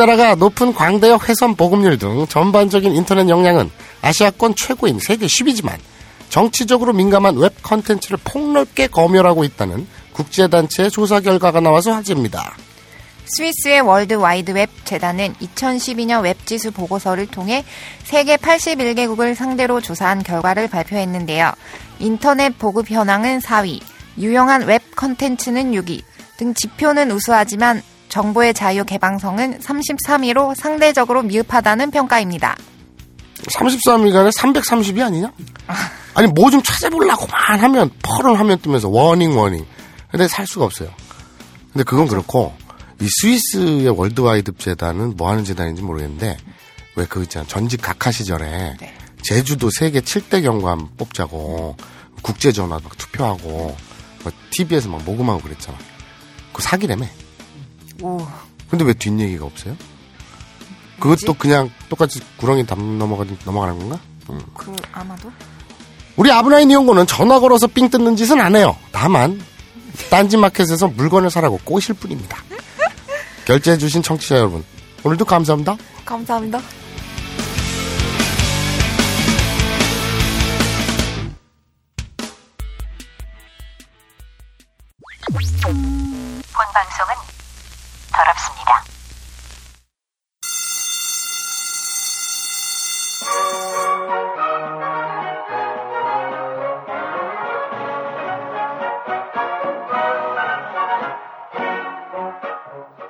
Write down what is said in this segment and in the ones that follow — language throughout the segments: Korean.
우리나라가 높은 광대역 회선 보급률 등 전반적인 인터넷 역량은 아시아권 최고인 세계 10위지만 정치적으로 민감한 웹 컨텐츠를 폭넓게 검열하고 있다는 국제단체의 조사 결과가 나와서 화제입니다. 스위스의 월드 와이드 웹 재단은 2012년 웹지수 보고서를 통해 세계 81개국을 상대로 조사한 결과를 발표했는데요. 인터넷 보급 현황은 4위, 유용한 웹 컨텐츠는 6위 등 지표는 우수하지만 정보의 자유 개방성은 33위로 상대적으로 미흡하다는 평가입니다. 33위가 아니라 330이 아니냐? 아니 뭐 좀 찾아보려고만 하면 퍼런 화면 뜨면서 warning warning. 근데 살 수가 없어요. 근데 그건 그렇고 이 스위스의 월드와이드 재단은 뭐 하는 재단인지 모르겠는데 왜그 있잖아 전직 각하 시절에 네. 제주도 세계 7대 경관 뽑자고 국제 전화 막 투표하고 뭐 TV에서 막 모금하고 그랬잖아. 그 사기라며. 오, 근데 왜 뒷얘기가 없어요? 그것도 그냥 똑같이 구렁이 담 넘어가 넘어가는 건가? 음. 그 아마도 우리 아브라인 이용고는 전화 걸어서 삥 뜯는 짓은 안 해요. 다만 딴지 마켓에서 물건을 사라고 꼬실 뿐입니다. 결제해주신 청취자 여러분 오늘도 감사합니다. 감사합니다. 본 방송은 더럽습니다.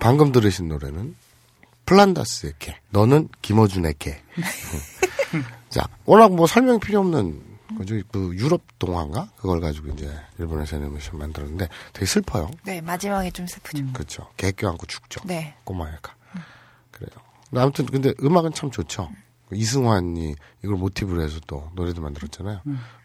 방금 들으신 노래는 플란다스의 개. 너는 김어준의 개. 자, 워낙 뭐 설명이 필요 없는 거죠. 그 유럽 동화인가? 그걸 가지고 이제 일본에서 애니메이션 만들었는데 되게 슬퍼요. 네, 마지막에 좀 슬프죠. 그렇죠. 개 껴안고 죽죠. 네. 꼬마 애가. 그래요. 아무튼 근데 음악은 참 좋죠. 이승환이 이걸 모티브로 해서 또 노래도 만들었잖아요.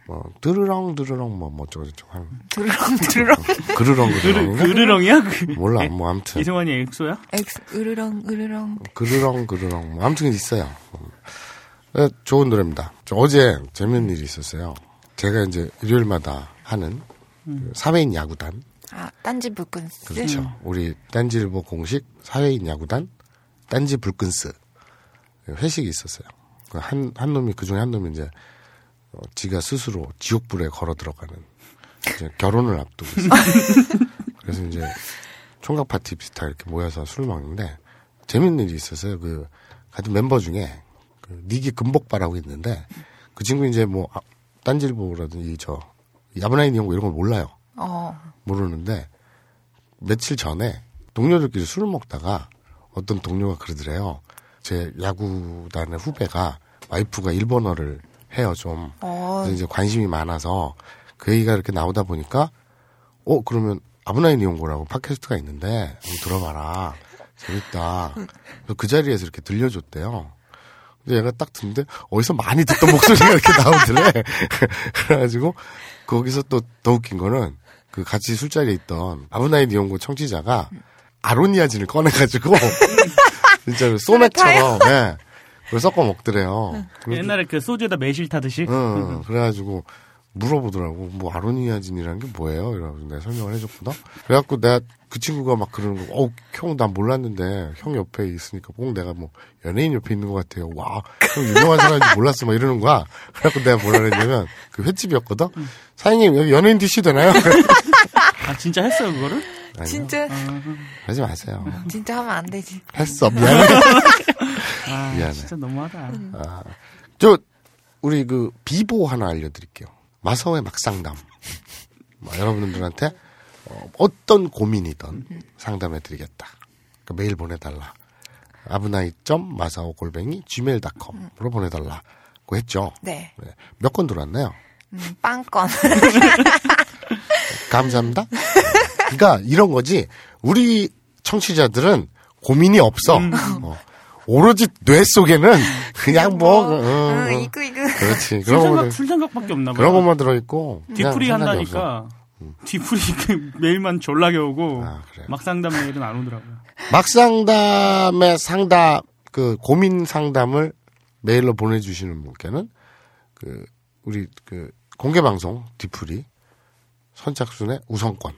뭐 드르렁 드르렁 뭐뭐 어쩌고 저쩌고 하는 드르렁 드르렁 그르렁 그르, 그르렁 그르렁이야? 그, 몰라 뭐 아무튼 이승환이 엑소야? 엑스 으르렁 으르렁 그르렁 그르렁 뭐 아무튼 있어요. 네, 좋은 노래입니다. 저 어제 재밌는 일이 있었어요. 제가 이제 일요일마다 하는 그 사회인 야구단 아 딴지 불끈스 그렇죠. 우리 딴지일보 공식 사회인 야구단 딴지 불끈스 회식이 있었어요. 그 한, 한 놈이, 그 중에 한 놈이 이제, 어, 지가 스스로 지옥불에 걸어 들어가는, 이제 결혼을 앞두고 있어요. 그래서 이제, 총각 파티 비슷하게 이렇게 모여서 술을 먹는데, 재밌는 일이 있었어요. 그, 같은 멤버 중에, 그, 니기 금복바라고 있는데, 그 친구 이제 뭐, 아, 딴질보라든지 저 야브나인 연구 이런 걸 몰라요. 어. 모르는데 며칠 전에 동료들끼리 술을 먹다가 어떤 동료가 그러더래요. 제 야구단의 후배가 와이프가 일본어를 해요 좀. 어. 그래서 이제 관심이 많아서 그 얘기가 이렇게 나오다 보니까 어 그러면 아브나인 이용고라고 팟캐스트가 있는데 한번 들어봐라 재밌다. 그래서 그 자리에서 이렇게 들려줬대요. 근데 얘가 딱 듣는데 어디서 많이 듣던 목소리가 이렇게 나오더래. 그래가지고 거기서 또 더 웃긴 거는 그 같이 술자리에 있던 아브나인 이용고 청취자가 아로니아진을 꺼내가지고 진짜로 소맥처럼 예. 그걸 섞어 먹더래요. 옛날에 그 소주에다 매실 타듯이. 응, 그래가지고 물어보더라고. 뭐 아로니아진이라는 게 뭐예요? 이러면서 내가 설명을 해줬거든. 그래갖고 내가 그 친구가 막 그러는 거, 어, 형, 난 몰랐는데 형 옆에 있으니까 꼭 내가 뭐 연예인 옆에 있는 것 같아요. 와, 형 유명한 사람인지 몰랐어. 막 이러는 거야. 그래갖고 내가 뭐라 그랬냐면 그 횟집이었거든. 사장님 여기 연예인 DC 되나요? 아 진짜 했어요 그거를? 아니요, 진짜 하지 마세요. 진짜 하면 안 되지. 했어. 미안해. 아 미안해. 진짜 너무하다. 저 우리 그 비보 하나 알려드릴게요. 마서의 막상담. 뭐 여러분들한테 어, 떤 고민이든 상담해드리겠다. 그 메일 보내달라. 아브나이.점 마사오 골뱅이 gmail.com으로 보내달라고 했죠. 네. 몇건 들어왔나요? 음, 빵건. 감사합니다. 그러니까 이런 거지. 우리 청취자들은 고민이 없어. 어. 오로지 뇌 속에는 그냥 뭐, 응, 응, 응. 이거 이거. 그렇지. 그런 술생각 것만 술생각 밖에 없나 봐. 그런 것만 들어 있고. 그냥 뒤풀이. 한다니까. 뒤풀이 그 메일만 졸라게 오고 아, 그래요? 막상담 메일은 안 오더라고요. 막상담의 상담, 그 고민 상담을 메일로 보내주시는 분께는 그 우리 그 공개 방송 뒤풀이 선착순의 우선권.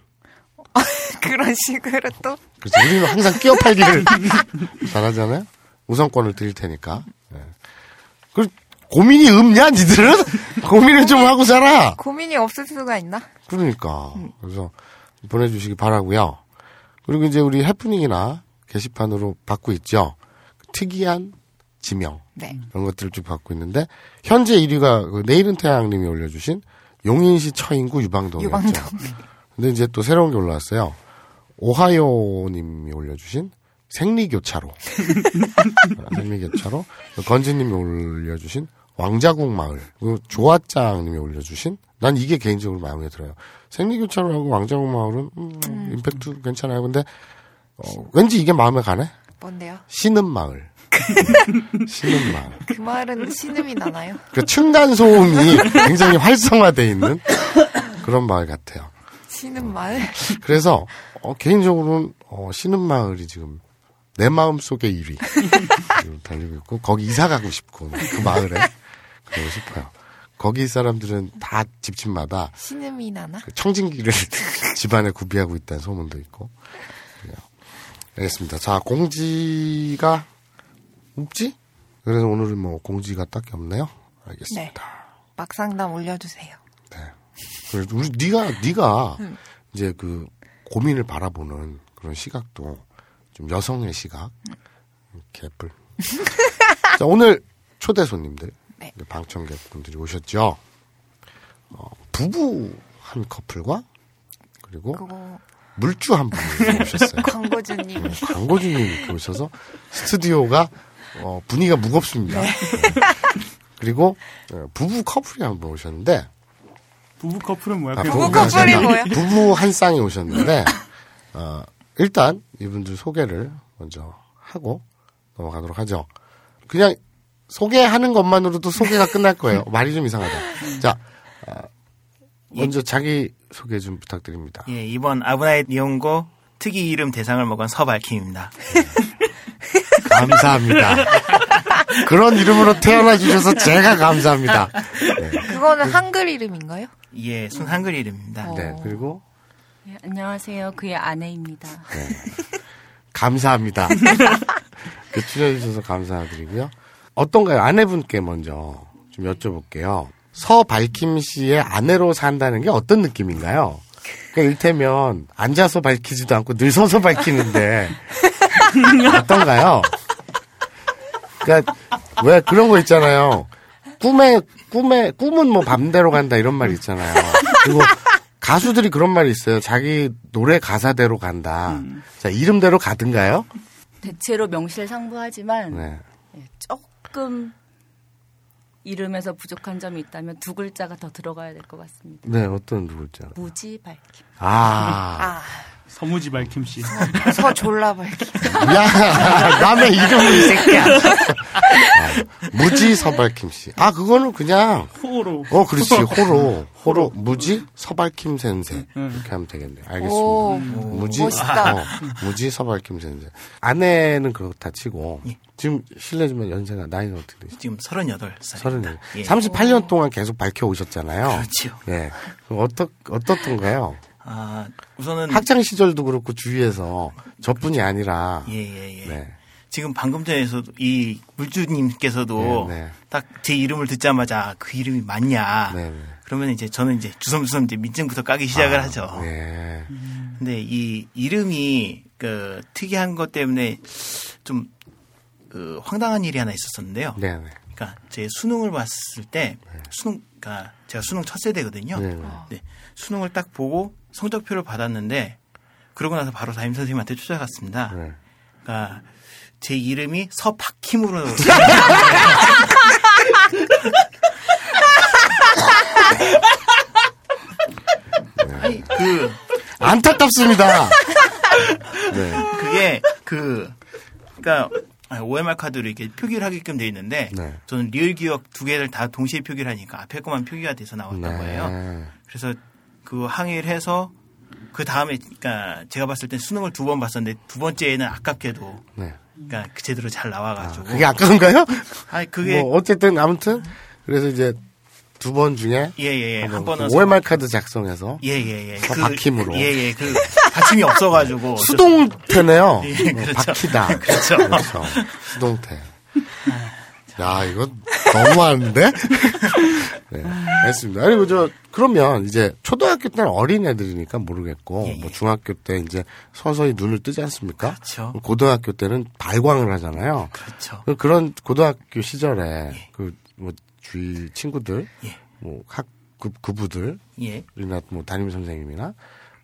그런 식으로 또. 그래서 우리는 항상 끼어 팔기를 잘하잖아요. 우선권을 드릴 테니까. 예. 그 고민이 없냐, 니들은? 고민을 좀 하고 살아. 고민이 없을 수가 있나? 그러니까. 그래서 보내주시기 바라고요. 그리고 이제 우리 해프닝이나 게시판으로 받고 있죠. 특이한 지명 네. 이런 것들을 쭉 받고 있는데 현재 1위가 그 내일은 태양님이 올려주신 용인시 처인구 유방동이었죠. 유방동. 근데 이제 또 새로운 게 올라왔어요. 오하요님이 올려주신 생리교차로. 아, 생리교차로. 건지님이 올려주신 왕자국 마을. 그리고 조아짱님이 올려주신 난 이게 개인적으로 마음에 들어요. 생리교차로하고 왕자국 마을은 음, 임팩트 괜찮아요. 근데 어, 왠지 이게 마음에 가네. 뭔데요? 신음 마을. 신음 마을. 그 말은 신음이 나나요? 그 층간 소음이 굉장히 활성화돼 있는 그런 마을 같아요. 신음 마을? 그래서 어, 개인적으로는 어, 신음 마을이 지금 내 마음 속의 1위 지금 달리고 있고 거기 이사 가고 싶고 그 마을에 가고 싶어요. 거기 사람들은 다 집집마다 신음이 나나? 그 청진기를 집안에 구비하고 있다는 소문도 있고. 알겠습니다. 자 공지가 없지? 그래서 오늘은 뭐 공지가 딱히 없네요. 알겠습니다. 막상담 올려주세요. 우리 네가 네가 이제 그 고민을 바라보는 그런 시각도 좀 여성의 시각 개뿔. 자 오늘 초대 손님들 네. 이제 방청객 분들이 오셨죠. 어, 부부 한 커플과 그리고 그거 물주 한 분이 오셨어요. 광고주님. 광고주님이 이렇게 오셔서 스튜디오가 어, 분위기가 무겁습니다. 네. 그리고 어, 부부 커플이 한 분 오셨는데 부부 커플은 뭐야? 아, 부부? 커플이 뭐야? 부부 한 쌍이 오셨는데 어, 일단 이분들 소개를 먼저 하고 넘어가도록 하죠. 그냥 소개하는 것만으로도 소개가 끝날 거예요. 말이 좀 이상하다. 자, 어, 먼저 자기 소개 좀 부탁드립니다. 예, 이번 아브나잇 이용고 특이 이름 대상을 먹은 서발킴입니다. 감사합니다. 그런 이름으로 태어나 주셔서 제가 감사합니다. 그거는 한글 이름인가요? 예, 순 한글 이름입니다. 어. 네, 그리고 네, 안녕하세요. 그의 아내입니다. 감사합니다. 그 출연해 주셔서 감사드리고요. 어떤가요? 아내분께 먼저 좀 여쭤볼게요. 서발킴 씨의 아내로 산다는 게 어떤 느낌인가요? 그러니까 일테면 앉아서 밝히지도 않고 늘 서서 밝히는데 어떤가요? 그러니까 왜 그런 거 있잖아요. 꿈에 꿈에 꿈은 뭐 밤대로 간다 이런 말 있잖아요. 그리고 가수들이 그런 말이 있어요. 자기 노래 가사대로 간다. 자 이름대로 가든가요? 대체로 명실상부하지만 네. 예, 조금 이름에서 부족한 점이 있다면 두 글자가 더 들어가야 될 것 같습니다. 네 어떤 누굴지 무지 밝힘. 아, 아, 서무지 밝힘 씨. 서 졸라 밝기. 야 남의 이름을 이 새끼야. 아, 무지 서발킴 씨. 아 그거는 그냥 호로. 어 그렇지 호로 호로 무지 서발킴 센세 이렇게 하면 되겠네. 알겠습니다. 오, 무지 멋있다. 어, 무지 서발킴 센세. 아내는 그렇다 치고 예. 지금 실례지만 연세가 나이는 어떻게 되시죠? 지금 38살입니다. 서른 예. 38년 동안 계속 밝혀 오셨잖아요. 그렇죠. 네. 그럼 어떻 어떻던가요? 아, 우선은 학창 시절도 그렇고 주위에서 저뿐이 아니라 예, 예, 예. 네. 지금 방금 전에서도 이 물주님께서도 네, 네. 딱제 이름을 듣자마자 그 이름이 맞냐. 네, 네. 그러면 이제 저는 이제 주섬주섬 이제 민증부터 까기 시작을 하죠. 네. 근데 이 이름이 그 특이한 것 때문에 좀 그 황당한 일이 하나 있었었는데요. 네, 네. 그러니까 제 수능을 봤을 때 수능, 그러니까 제가 수능 첫 세대거든요. 네, 수능을 딱 보고 성적표를 받았는데 그러고 나서 바로 담임 선생님한테 찾아갔습니다. 네. 그러니까 제 이름이 서박힘으로 아니 그 안타깝습니다. 네. 그게 그 그러니까 OMR 카드로 이렇게 표기를 하게끔 돼 있는데 네. 저는 리을 기억 두 개를 다 동시에 표기를 하니까 앞에 것만 표기가 돼서 나왔던 거예요. 네. 그래서 그 항의를 해서 그 다음에 그러니까 제가 봤을 땐 수능을 두 번 봤었는데 두 번째에는 아깝게도 네. 그러니까 그 제대로 잘 나와가지고 그게 아까운가요? 아니 그게 뭐 어쨌든 아무튼 그래서 이제 두 번 중에 예예예 한 번은 OMR 카드 작성해서 예예예 서 박힘으로. 예예 그 받침이 없어가지고 수- 수동태네요. 예, 어, 그렇죠. 박히다. 그렇죠. 그렇죠. 수동태. 야, 이거 너무하는데? 네, 알겠습니다. 아니, 저, 그러면 이제 초등학교 때는 어린 애들이니까 모르겠고, 예, 예. 뭐 중학교 때 이제 서서히 눈을 뜨지 않습니까? 그렇죠. 고등학교 때는 발광을 하잖아요. 그렇죠. 그- 그런 고등학교 시절에 그뭐 주위 친구들, 예. 뭐 학급 구부들, 예. 이나 뭐 담임 선생님이나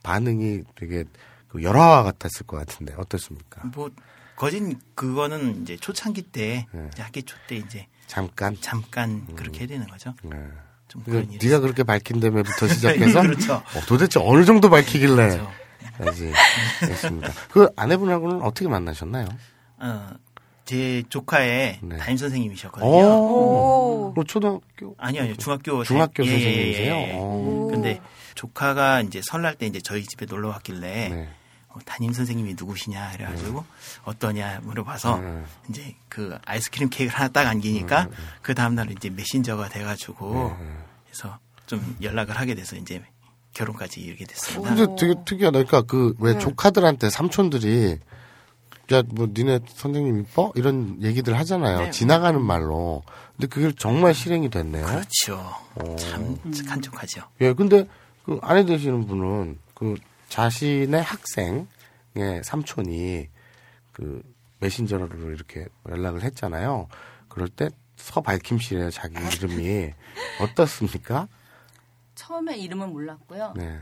반응이 되게 그 열화와 같았을 것 같은데 어떻습니까? 뭐 거진 그거는 이제 초창기 때 네. 학기 초 때 이제 잠깐. 잠깐 그렇게 해야 되는 거죠. 네. 좀그 일이 네가 그렇게 밝힌 다음에부터 시작해서 그렇죠. 어, 도대체 어느 정도 밝히길래 그렇죠. 그 아내분하고는 어떻게 만나셨나요? 어, 제 조카의 네. 담임 선생님이셨거든요. 오, 그 초등학교 아니요, 아니요. 중학교 중학교 예, 예, 선생님이세요? 예, 예. 오. 근데 조카가 이제 설날 때 이제 저희 집에 놀러 왔길래 네. 어, 담임 선생님이 누구시냐 그래가지고 어떠냐 물어봐서 네. 이제 그 아이스크림 케이크를 하나 딱 안기니까 그 다음날 이제 메신저가 돼가지고 네. 그래서 좀 연락을 하게 돼서 이제 결혼까지 이르게 됐습니다. 근데 되게 특이하다. 그러니까 그왜 조카들한테 삼촌들이 야 뭐 니네 선생님 이뻐 이런 얘기들 하잖아요. 네. 지나가는 말로. 근데 그게 정말 실행이 됐네요. 그렇죠. 참 한쪽하죠. 예, 근데 그 아내 되시는 분은 그 자신의 학생의 삼촌이 그 메신저로 이렇게 연락을 했잖아요. 그럴 때 서발킴 씨래요, 자기 이름이. 어떻습니까? 처음에 이름은 몰랐고요. 네.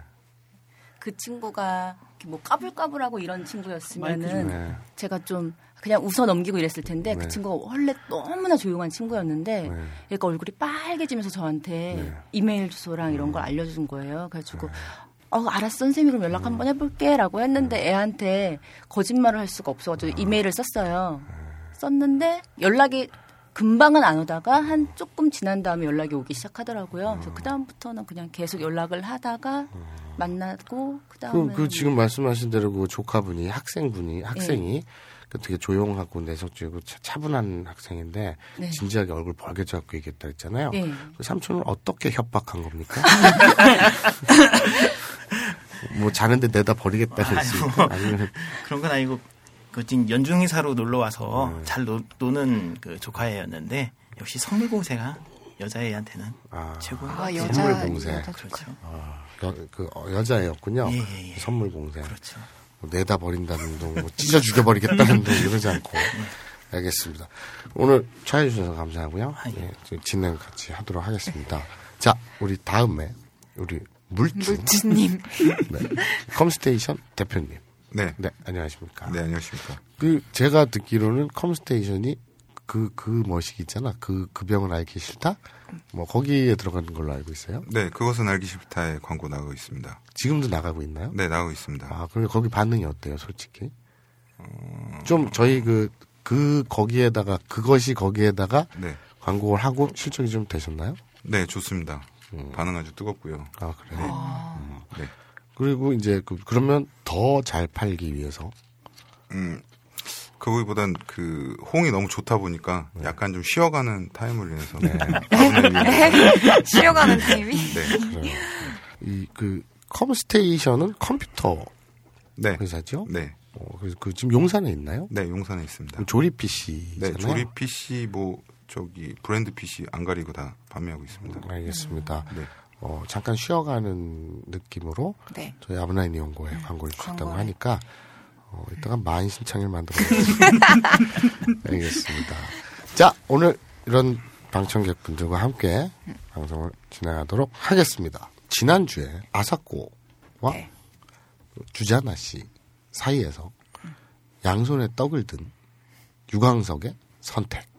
그 친구가 뭐 까불까불하고 이런 친구였으면은 네. 제가 좀 그냥 웃어 넘기고 이랬을 텐데 네. 그 친구가 원래 너무나 조용한 친구였는데 네. 얘가 얼굴이 빨개지면서 저한테 네. 이메일 주소랑 이런 걸 알려준 거예요. 그래가지고 어, 알았어, 선생님이 그럼 연락 한번 해볼게. 라고 했는데 애한테 거짓말을 할 수가 없어가지고 이메일을 썼어요. 썼는데 연락이 금방은 안 오다가 한 조금 지난 다음에 연락이 오기 시작하더라고요. 그래서 그다음부터는 그냥 계속 연락을 하다가 만나고, 그 그, 다음에. 그 지금 말씀하신 대로 그 조카분이 학생분이 학생이 그 되게 조용하고 내성적이고 차- 차분한 학생인데 네. 진지하게 얼굴 벌게져 갖고 얘기했다 했잖아요. 예. 그 삼촌을 어떻게 협박한 겁니까? 뭐 자는데 내다 버리겠다는 식 아니면 그런 건 아니고 그 지금 연중 행사로 놀러 와서 네. 잘 노, 노는 그 조카애였는데 역시 선물 공세가 여자애한테는 아, 최고예요. 아, 선물 여자, 봉쇄. 여자 그렇죠. 여, 그 어, 여자애였군요. 예, 예, 예. 선물 공세. 그렇죠. 뭐 내다 버린다는 둥, 뭐 찢어 죽여버리겠다는 둥 이러지 않고. 알겠습니다. 오늘 초대해 주셔서 감사하고요. 예, 저 진행 같이 하도록 하겠습니다. 자, 우리 다음에 우리 물주 물주님. 네. 컴스테이션 대표님. 네. 네, 안녕하십니까. 네, 안녕하십니까. 그 제가 듣기로는 컴스테이션이 그 그 머식 있잖아. 그 그 병을 알기 싫다. 뭐 거기에 들어가는 걸로 알고 있어요. 네, 그것은 알기 싫다의 광고 나가고 있습니다. 지금도 나가고 있나요? 네, 나가고 있습니다. 아, 그럼 거기 반응이 어때요, 솔직히? 좀 저희 그, 그 거기에다가 그것이 거기에다가 네. 광고를 하고 실적이 좀 되셨나요? 네, 좋습니다. 반응 아주 뜨겁고요. 아, 그래요? 네. 그리고 이제 그, 그러면 더 잘 팔기 위해서 음, 그거보단 그 호응이 너무 좋다 보니까 네. 약간 좀 쉬어가는 타임을 위해서 기분을 위해서 쉬어가는 타이밍. 네, 그래요. 이그 컴스테이션은 컴퓨터 네, 회사죠? 네, 어, 그래서 그 지금 용산에 있나요? 네, 용산에 있습니다. 그 조립 PC잖아요. 네, 조립 PC 뭐 저기 브랜드 PC 안 가리고 다 판매하고 있습니다. 알겠습니다. 네. 어, 잠깐 쉬어가는 느낌으로 네. 저희 아부나이 니홍고에 광고를 주셨다고. 하니까 어, 이따가 만 신창을 만들어 알겠습니다. 자, 오늘 이런 방청객분들과 함께 방송을 진행하도록 하겠습니다. 지난주에 아사코와 네. 주자나 씨 사이에서 양손에 떡을 든 유광석의 선택.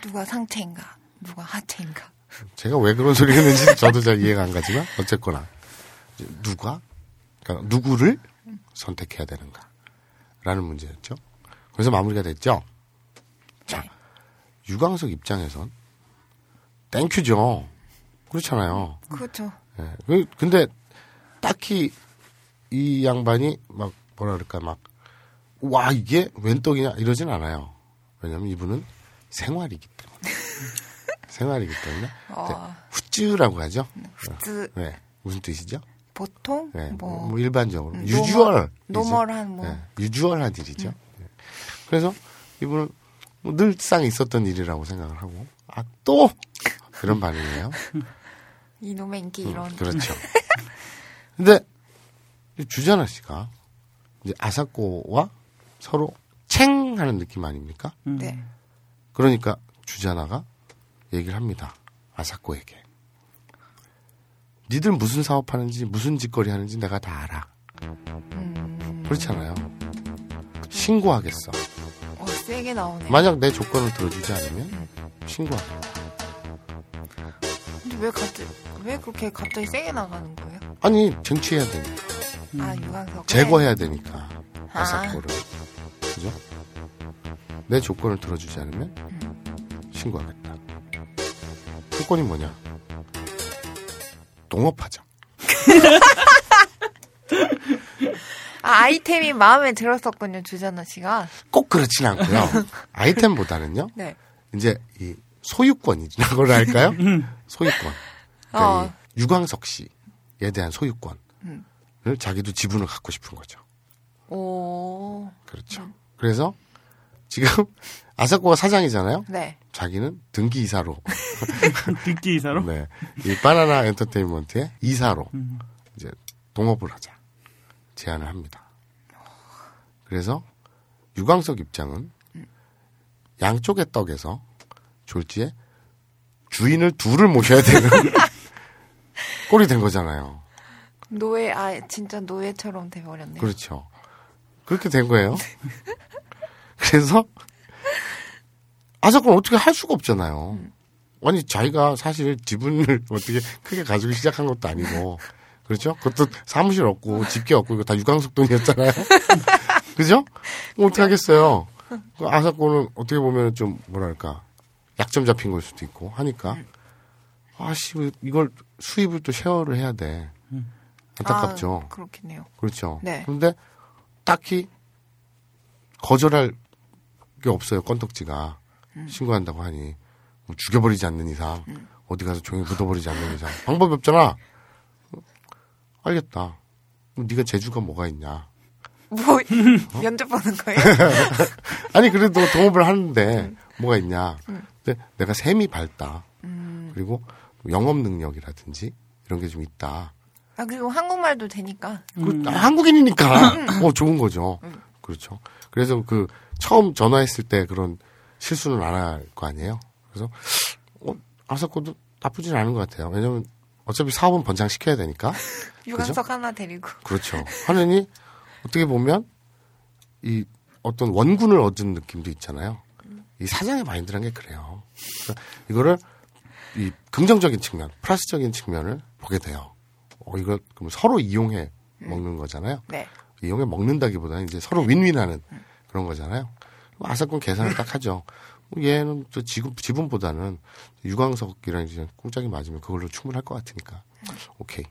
누가 상태인가? 누가 하체인가? 제가 왜 그런 소리 했는지 저도 잘 이해가 안 가지만 어쨌거나 누가 그러니까 누구를 선택해야 되는가 라는 문제였죠. 그래서 마무리가 됐죠. 자, 네. 유광석 입장에선 thank you죠. 그렇잖아요. 그렇죠. 예. 그- 근데 딱히 이 양반이 막 뭐라 그럴까 막 와 이게 웬 떡이냐 이러진 않아요. 왜냐면 이분은 생활이기 때문에 생활이기 때문에 어. 이제 普通라고 하죠. 普通. 네. 무슨 뜻이죠? 보통 네. 뭐, 뭐, 일반적으로 음, usual normal한 뭐. 네. usual한 일이죠. 네. 그래서 이분은 뭐 늘상 있었던 일이라고 생각을 하고 아또 그런 반응이에요. 이놈의 인기 이런. 그렇죠. 근데 이 주자나 씨가 이제 아사코와 서로 챙 하는 느낌 아닙니까? 네. 그러니까 주자나가 얘기를 합니다. 아사코에게. 니들 무슨 사업하는지 무슨 짓거리 하는지 내가 다 알아. 그렇잖아요. 신고하겠어. 어, 세게 나오네. 만약 내 조건을 들어주지 않으면 신고하겠다. 근데 왜 갑자기, 왜 그렇게 갑자기 세게 나가는 거예요? 아니 쟁취해야 되니까. 아, 유광석. 제거해야 되니까 아. 아사코를 그죠? 내 조건을 들어주지 않으면 신고하겠다. 조건이 뭐냐? 동업하자. 아, 아이템이 마음에 들었었군요, 주자나 씨가. 꼭 그렇진 않고요. 아이템보다는요. 네. 이제 이 소유권이라고 할까요? 소유권. 그러니까 어. 이 유광석 씨에 대한 소유권을 자기도 지분을 갖고 싶은 거죠. 오, 그렇죠. 그래서 지금 아사코가 사장이잖아요. 네. 자기는 등기 이사로 듣기 이사로? 네. 이 바나나 엔터테인먼트의 이사로 이제 동업을 하자 제안을 합니다. 그래서 유광석 입장은 양쪽의 떡에서 졸지에 주인을 둘을 모셔야 되는 꼴이 된 거잖아요. 노예, 아, 진짜 노예처럼 돼버렸네요. 그렇죠. 그렇게 된 거예요. 그래서 아사코는 어떻게 할 수가 없잖아요. 아니 자기가 사실 지분을 어떻게 크게 가지고 시작한 것도 아니고 그렇죠? 그것도 사무실 없고 집게 없고 이거 다 유광석 돈이었잖아요. 그죠? 뭐 어떻게 하겠어요? 그 아사코는 어떻게 보면 좀 뭐랄까 약점 잡힌 걸 수도 있고 하니까 아씨 이걸 수입을 또 쉐어를 해야 돼. 안타깝죠. 아, 그렇겠네요. 그렇죠. 네. 그런데 딱히 거절할 게 없어요. 건덕지가 신고한다고 하니 뭐 죽여버리지 않는 이상 어디 가서 종이 묻어버리지 않는 이상 방법이 없잖아. 알겠다. 그럼 네가 재주가 뭐가 있냐? 뭐, 면접 보는 거예요? 아니 그래도 동업을 하는데 뭐가 있냐? 근데 내가 셈이 밝다. 그리고 영업 능력이라든지 이런 게 좀 있다. 아, 그리고 한국말도 되니까. 그, 아, 한국인이니까 어 좋은 거죠. 그렇죠. 그래서 그 처음 전화했을 때 그런 실수는 안 할 거 아니에요. 그래서 어, 아사코도 나쁘진 않은 것 같아요. 왜냐면 어차피 사업은 번창시켜야 되니까. 유광석 하나 데리고. 그렇죠. 하느니 어떻게 보면 이 어떤 원군을 얻은 느낌도 있잖아요. 이 사장의 마인드란 게 그래요. 그러니까 이거를 이 긍정적인 측면, 플러스적인 측면을 보게 돼요. 어, 이거 그럼 서로 이용해 먹는 거잖아요. 네. 이용해 먹는다기보다는 이제 서로 윈윈하는 그런 거잖아요. 아사건 계산을 딱 하죠. 얘는 또 지금 지분보다는 유광석이랑 이제 꽁짝이 맞으면 그걸로 충분할 것 같으니까 오케이.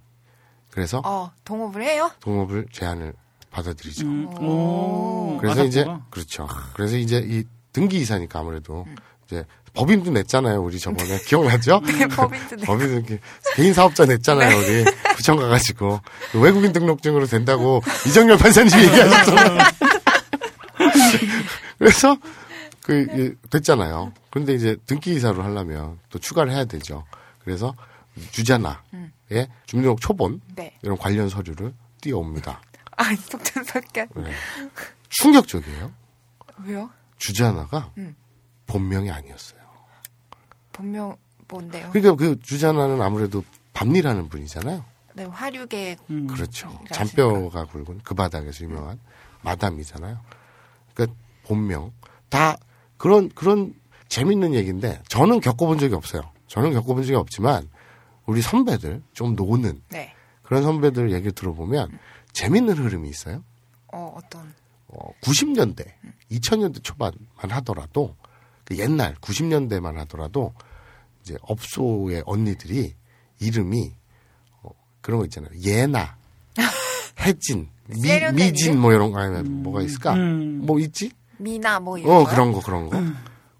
그래서 어, 동업을 해요? 동업을 제안을 받아들이죠. 음, 오. 그래서 이제 아사코가? 그렇죠. 그래서 이제 이 등기 이사니까 아무래도 이제 법인도 냈잖아요. 우리 저번에 기억나죠? 네, 법인도. 법인 이렇게 개인 사업자 냈잖아요. 우리 구청 가가지고 외국인 등록증으로 된다고 이정열 판사님이 얘기하셨잖아요. 그래서 그 예, 됐잖아요. 그런데 이제 등기 이사로 하려면 또 추가를 해야 되죠. 그래서 주자나의 주민등록 초본 네. 이런 관련 서류를 띄워옵니다. 아, 속전속결. 네. 충격적이에요. 왜요? 주자나가 음. 본명이 아니었어요. 본명 뭔데요? 그러니까 그 주자나는 아무래도 밤리라는 분이잖아요. 네, 화류계 음. 그렇죠. 그러니까 잔뼈가 굵은 그 바닥에서 유명한 마담이잖아요. 그러니까 본명 다 그런 그런 재밌는 얘기인데 저는 겪어본 적이 없어요. 저는 겪어본 적이 없지만 우리 선배들 좀 노는 네. 그런 선배들 얘기 들어보면 재밌는 흐름이 있어요. 어, 어떤 어, 90년대, 2000년대 초반만 하더라도 그 옛날 90년대만 하더라도 이제 업소의 언니들이 이름이 어, 그런 거 있잖아요. 예나, 혜진, 미, 세련된 미진 이름? 뭐 이런 거 아니면 뭐가 있을까? 음. 뭐 있지? 미나 뭐 이런 어 거요? 그런 거 그런 거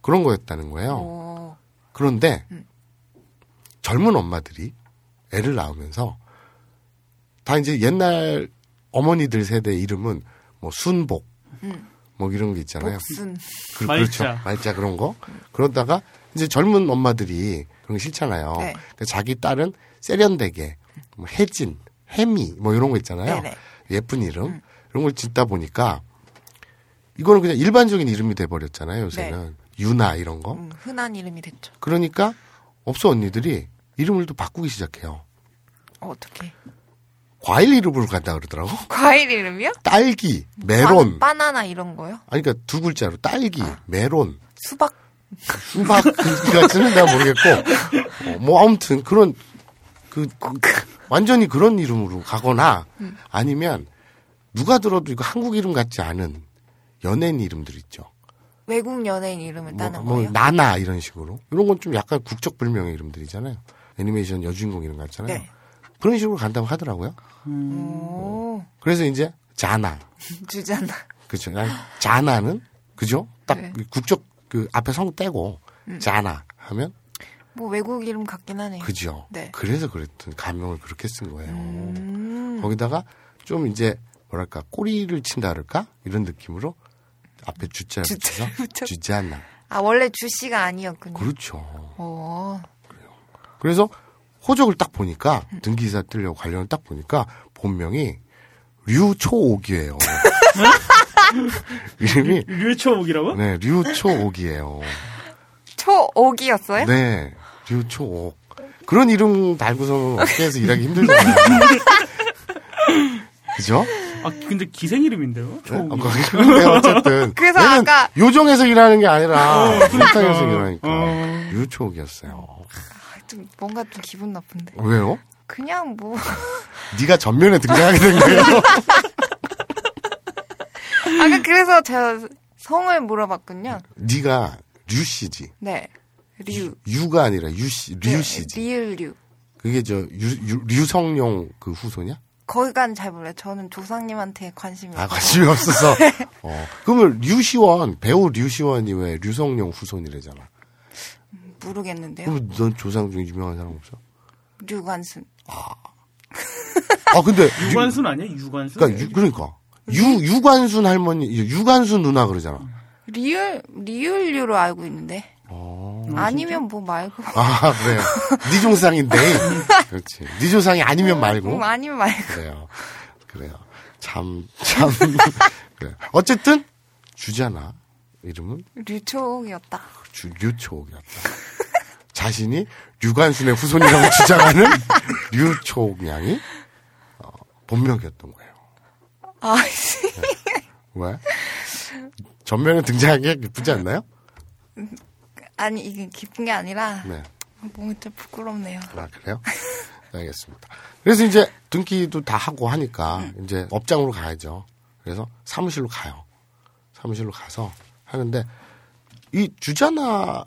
그런 거였다는 거예요. 오, 그런데 음. 젊은 엄마들이 애를 낳으면서 다 이제 옛날 어머니들 세대 이름은 뭐 순복 음. 뭐 이런 게 있잖아요. 복순. 그, 말자. 그렇죠. 말자 그런 거. 그러다가 이제 젊은 엄마들이 그런 거 싫잖아요. 네. 그러니까 자기 딸은 세련되게 뭐 혜진, 혜미 뭐 이런 거 있잖아요. 네네. 예쁜 이름 이런 걸 짓다 보니까 이거는 그냥 일반적인 이름이 돼 버렸잖아요. 요새는 유나 이런 거. 음, 흔한 이름이 됐죠. 그러니까 업소 언니들이 이름을 또 바꾸기 시작해요. 어, 어떻게? 과일 이름으로 간다 그러더라고. 과일 이름이요? 딸기, 메론. 바, 나나 이런 거요? 아니 그러니까 두 글자로 딸기, 메론, 수박. 수박 같지는 내가 모르겠고 어, 뭐 아무튼 그런 그, 그 완전히 그런 이름으로 가거나 아니면 누가 들어도 이거 한국 이름 같지 않은 연예인 이름들 있죠. 외국 연예인 이름을 뭐, 따는 뭐 거예요? 나나 이런 식으로 이런 건 좀 약간 국적 불명의 이름들이잖아요. 애니메이션 여주인공 이름 같잖아요. 네. 그런 식으로 간다고 하더라고요. 오, 그래서 이제 자나 주잖아. 그렇죠. 자나는 그죠? 딱 네. 국적 그 앞에 성 떼고 자나 하면 뭐 외국 이름 같긴 하네요. 그죠. 네. 그래서 그랬던 가명을 그렇게 쓴 거예요. 음, 거기다가 좀 이제 뭐랄까 꼬리를 친다 그럴까 이런 느낌으로 앞에 주자를 붙여서 붙여- 주자나. 아, 원래 주씨가 아니었군요. 그렇죠. 오, 그래서 호적을 딱 보니까 등기사 뜨려고 관련을 딱 보니까 본명이 류초옥이에요. 이름이 류초옥이라고? 네 류초옥이에요. 초옥이었어요? 네 류초옥. 그런 이름 달고서는 업계에서 일하기 힘들잖아요. 그죠? 아 근데 기생 이름인데요? 네? 어, 근데 어쨌든. 그래서 아까- 요정에서 일하는 게 아니라 일상에서 일하니까 어. 유초옥이었어요. 좀 뭔가 좀 기분 나쁜데. 왜요? 그냥 뭐 네가 전면에 등장하게 된 거예요. 아까 그래서 제가 성을 물어봤군요. 네가 류 씨지. 네. 류. 유 가 아니라 유 씨, 류씨지. 네, 리을 류. 그게 저 유, 유, 류성룡 그 후손이야? 거기까지는 잘 몰라요. 저는 조상님한테 관심이 아. 관심이 없어서. 어. 그러면 류시원 배우 류시원이 왜 류성룡 후손이래잖아. 모르겠는데요. 그럼 넌 조상 중에 유명한 사람 없어? 류관순. 아 근데 유- 유관순 아니야? 유관순? 그러니까 유, 그러니까 유 유관순 할머니 유관순 누나 그러잖아. 리을 리을 류로 알고 있는데. 어. 아니면 뭐 말고. 아 그래요. 네 조상인데. 그렇지. 네 조상이 아니면 말고. 뭐 아니면 말고. 그래요. 그래요. 참, 참. 그래. 어쨌든, 주잖아. 이름은 류초옥이었다. 주- 류초옥이었다. 자신이 류관순의 후손이라고 주장하는 류초옥 양이 어, 본명이었던 거예요. 아, 왜? 전면에 게 기쁘지 않나요? 아니 이게 기쁜 게 아니라 네. 몸이 좀 부끄럽네요. 아, 그래요? 네, 알겠습니다. 그래서 이제 등기도 다 하고 하니까 이제 업장으로 가야죠. 그래서 사무실로 가요. 사무실로 가서 하는데 이 주자나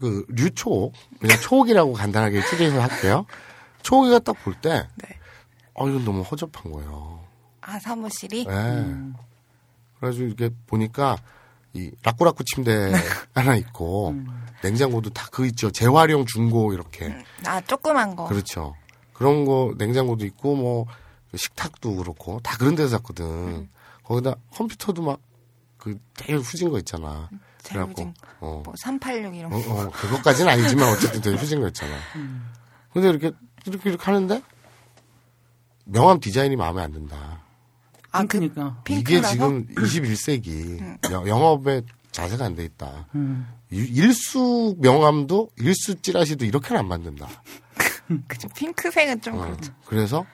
그 류초옥 그냥 초옥이라고 간단하게 줄여서 할게요. 초옥이가 딱 볼 때, 네. 어 이건 너무 허접한 거예요. 아 사무실이 네. 그래가지고 이렇게 보니까 이 라꾸라꾸 침대 하나 있고 냉장고도 다 그 있죠. 재활용 중고 이렇게. 아 조그만 거. 그렇죠. 그런 거 냉장고도 있고 뭐 식탁도 그렇고 다 그런 데서 샀거든. 거기다 컴퓨터도 막 그 되게 후진 거 있잖아. 제일 후진. 어. 뭐386 이런 어, 거. 어, 그것까지는 아니지만 어쨌든 되게 후진 거 있잖아. 근데 이렇게 이렇게 이렇게 하는데 명함 디자인이 마음에 안 든다. 아, 그 핑크니까. 이게? 지금 21세기 영업에 자세가 안 돼 있다. 음. 일- 일수 명함도 일수 찌라시도 이렇게는 안 만든다. 그죠. 핑크색은 좀 어, 그렇죠. 그래서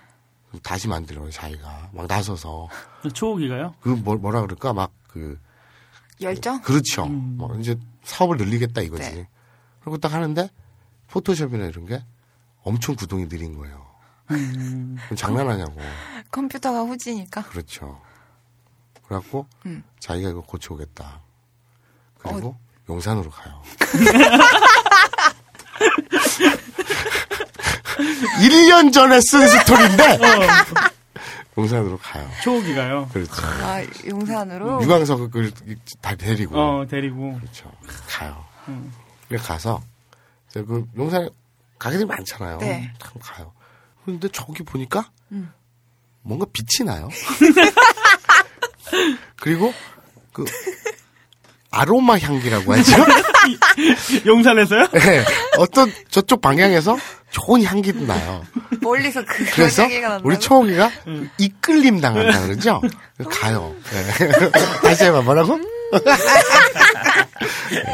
다시 만들어요 자기가 막 나서서 초옥이가요? 그 뭐, 뭐라 그럴까 막 그 열정? 그렇죠. 뭐 이제 사업을 늘리겠다 이거지. 네. 그리고 딱 하는데 포토샵이나 이런 게 엄청 구동이 느린 거예요. 그럼 장난하냐고. 컴퓨터가 후지니까. 그렇죠. 그래갖고 음. 자기가 이거 고쳐오겠다. 그리고 어. 용산으로 가요. 1년 전에 쓴 스토리인데 용산으로 가요. 초옥이가요. 그렇죠. 아 용산으로. 유광석을 다 데리고 어, 데리고. 그렇죠. 가요. 그래 가서 그 용산에 가게들이 많잖아요. 네. 참 가요. 그런데 저기 보니까 음. 뭔가 빛이 나요. 그리고 그 아로마 향기라고 하죠. 용산에서요? 네, 어떤 저쪽 방향에서 좋은 향기도 나요. 멀리서 그 그래서 얘기가 난다고? 우리 초옥이가 이끌림 당한다 그러죠. 가요. 네. 다시 해봐 뭐라고? 네,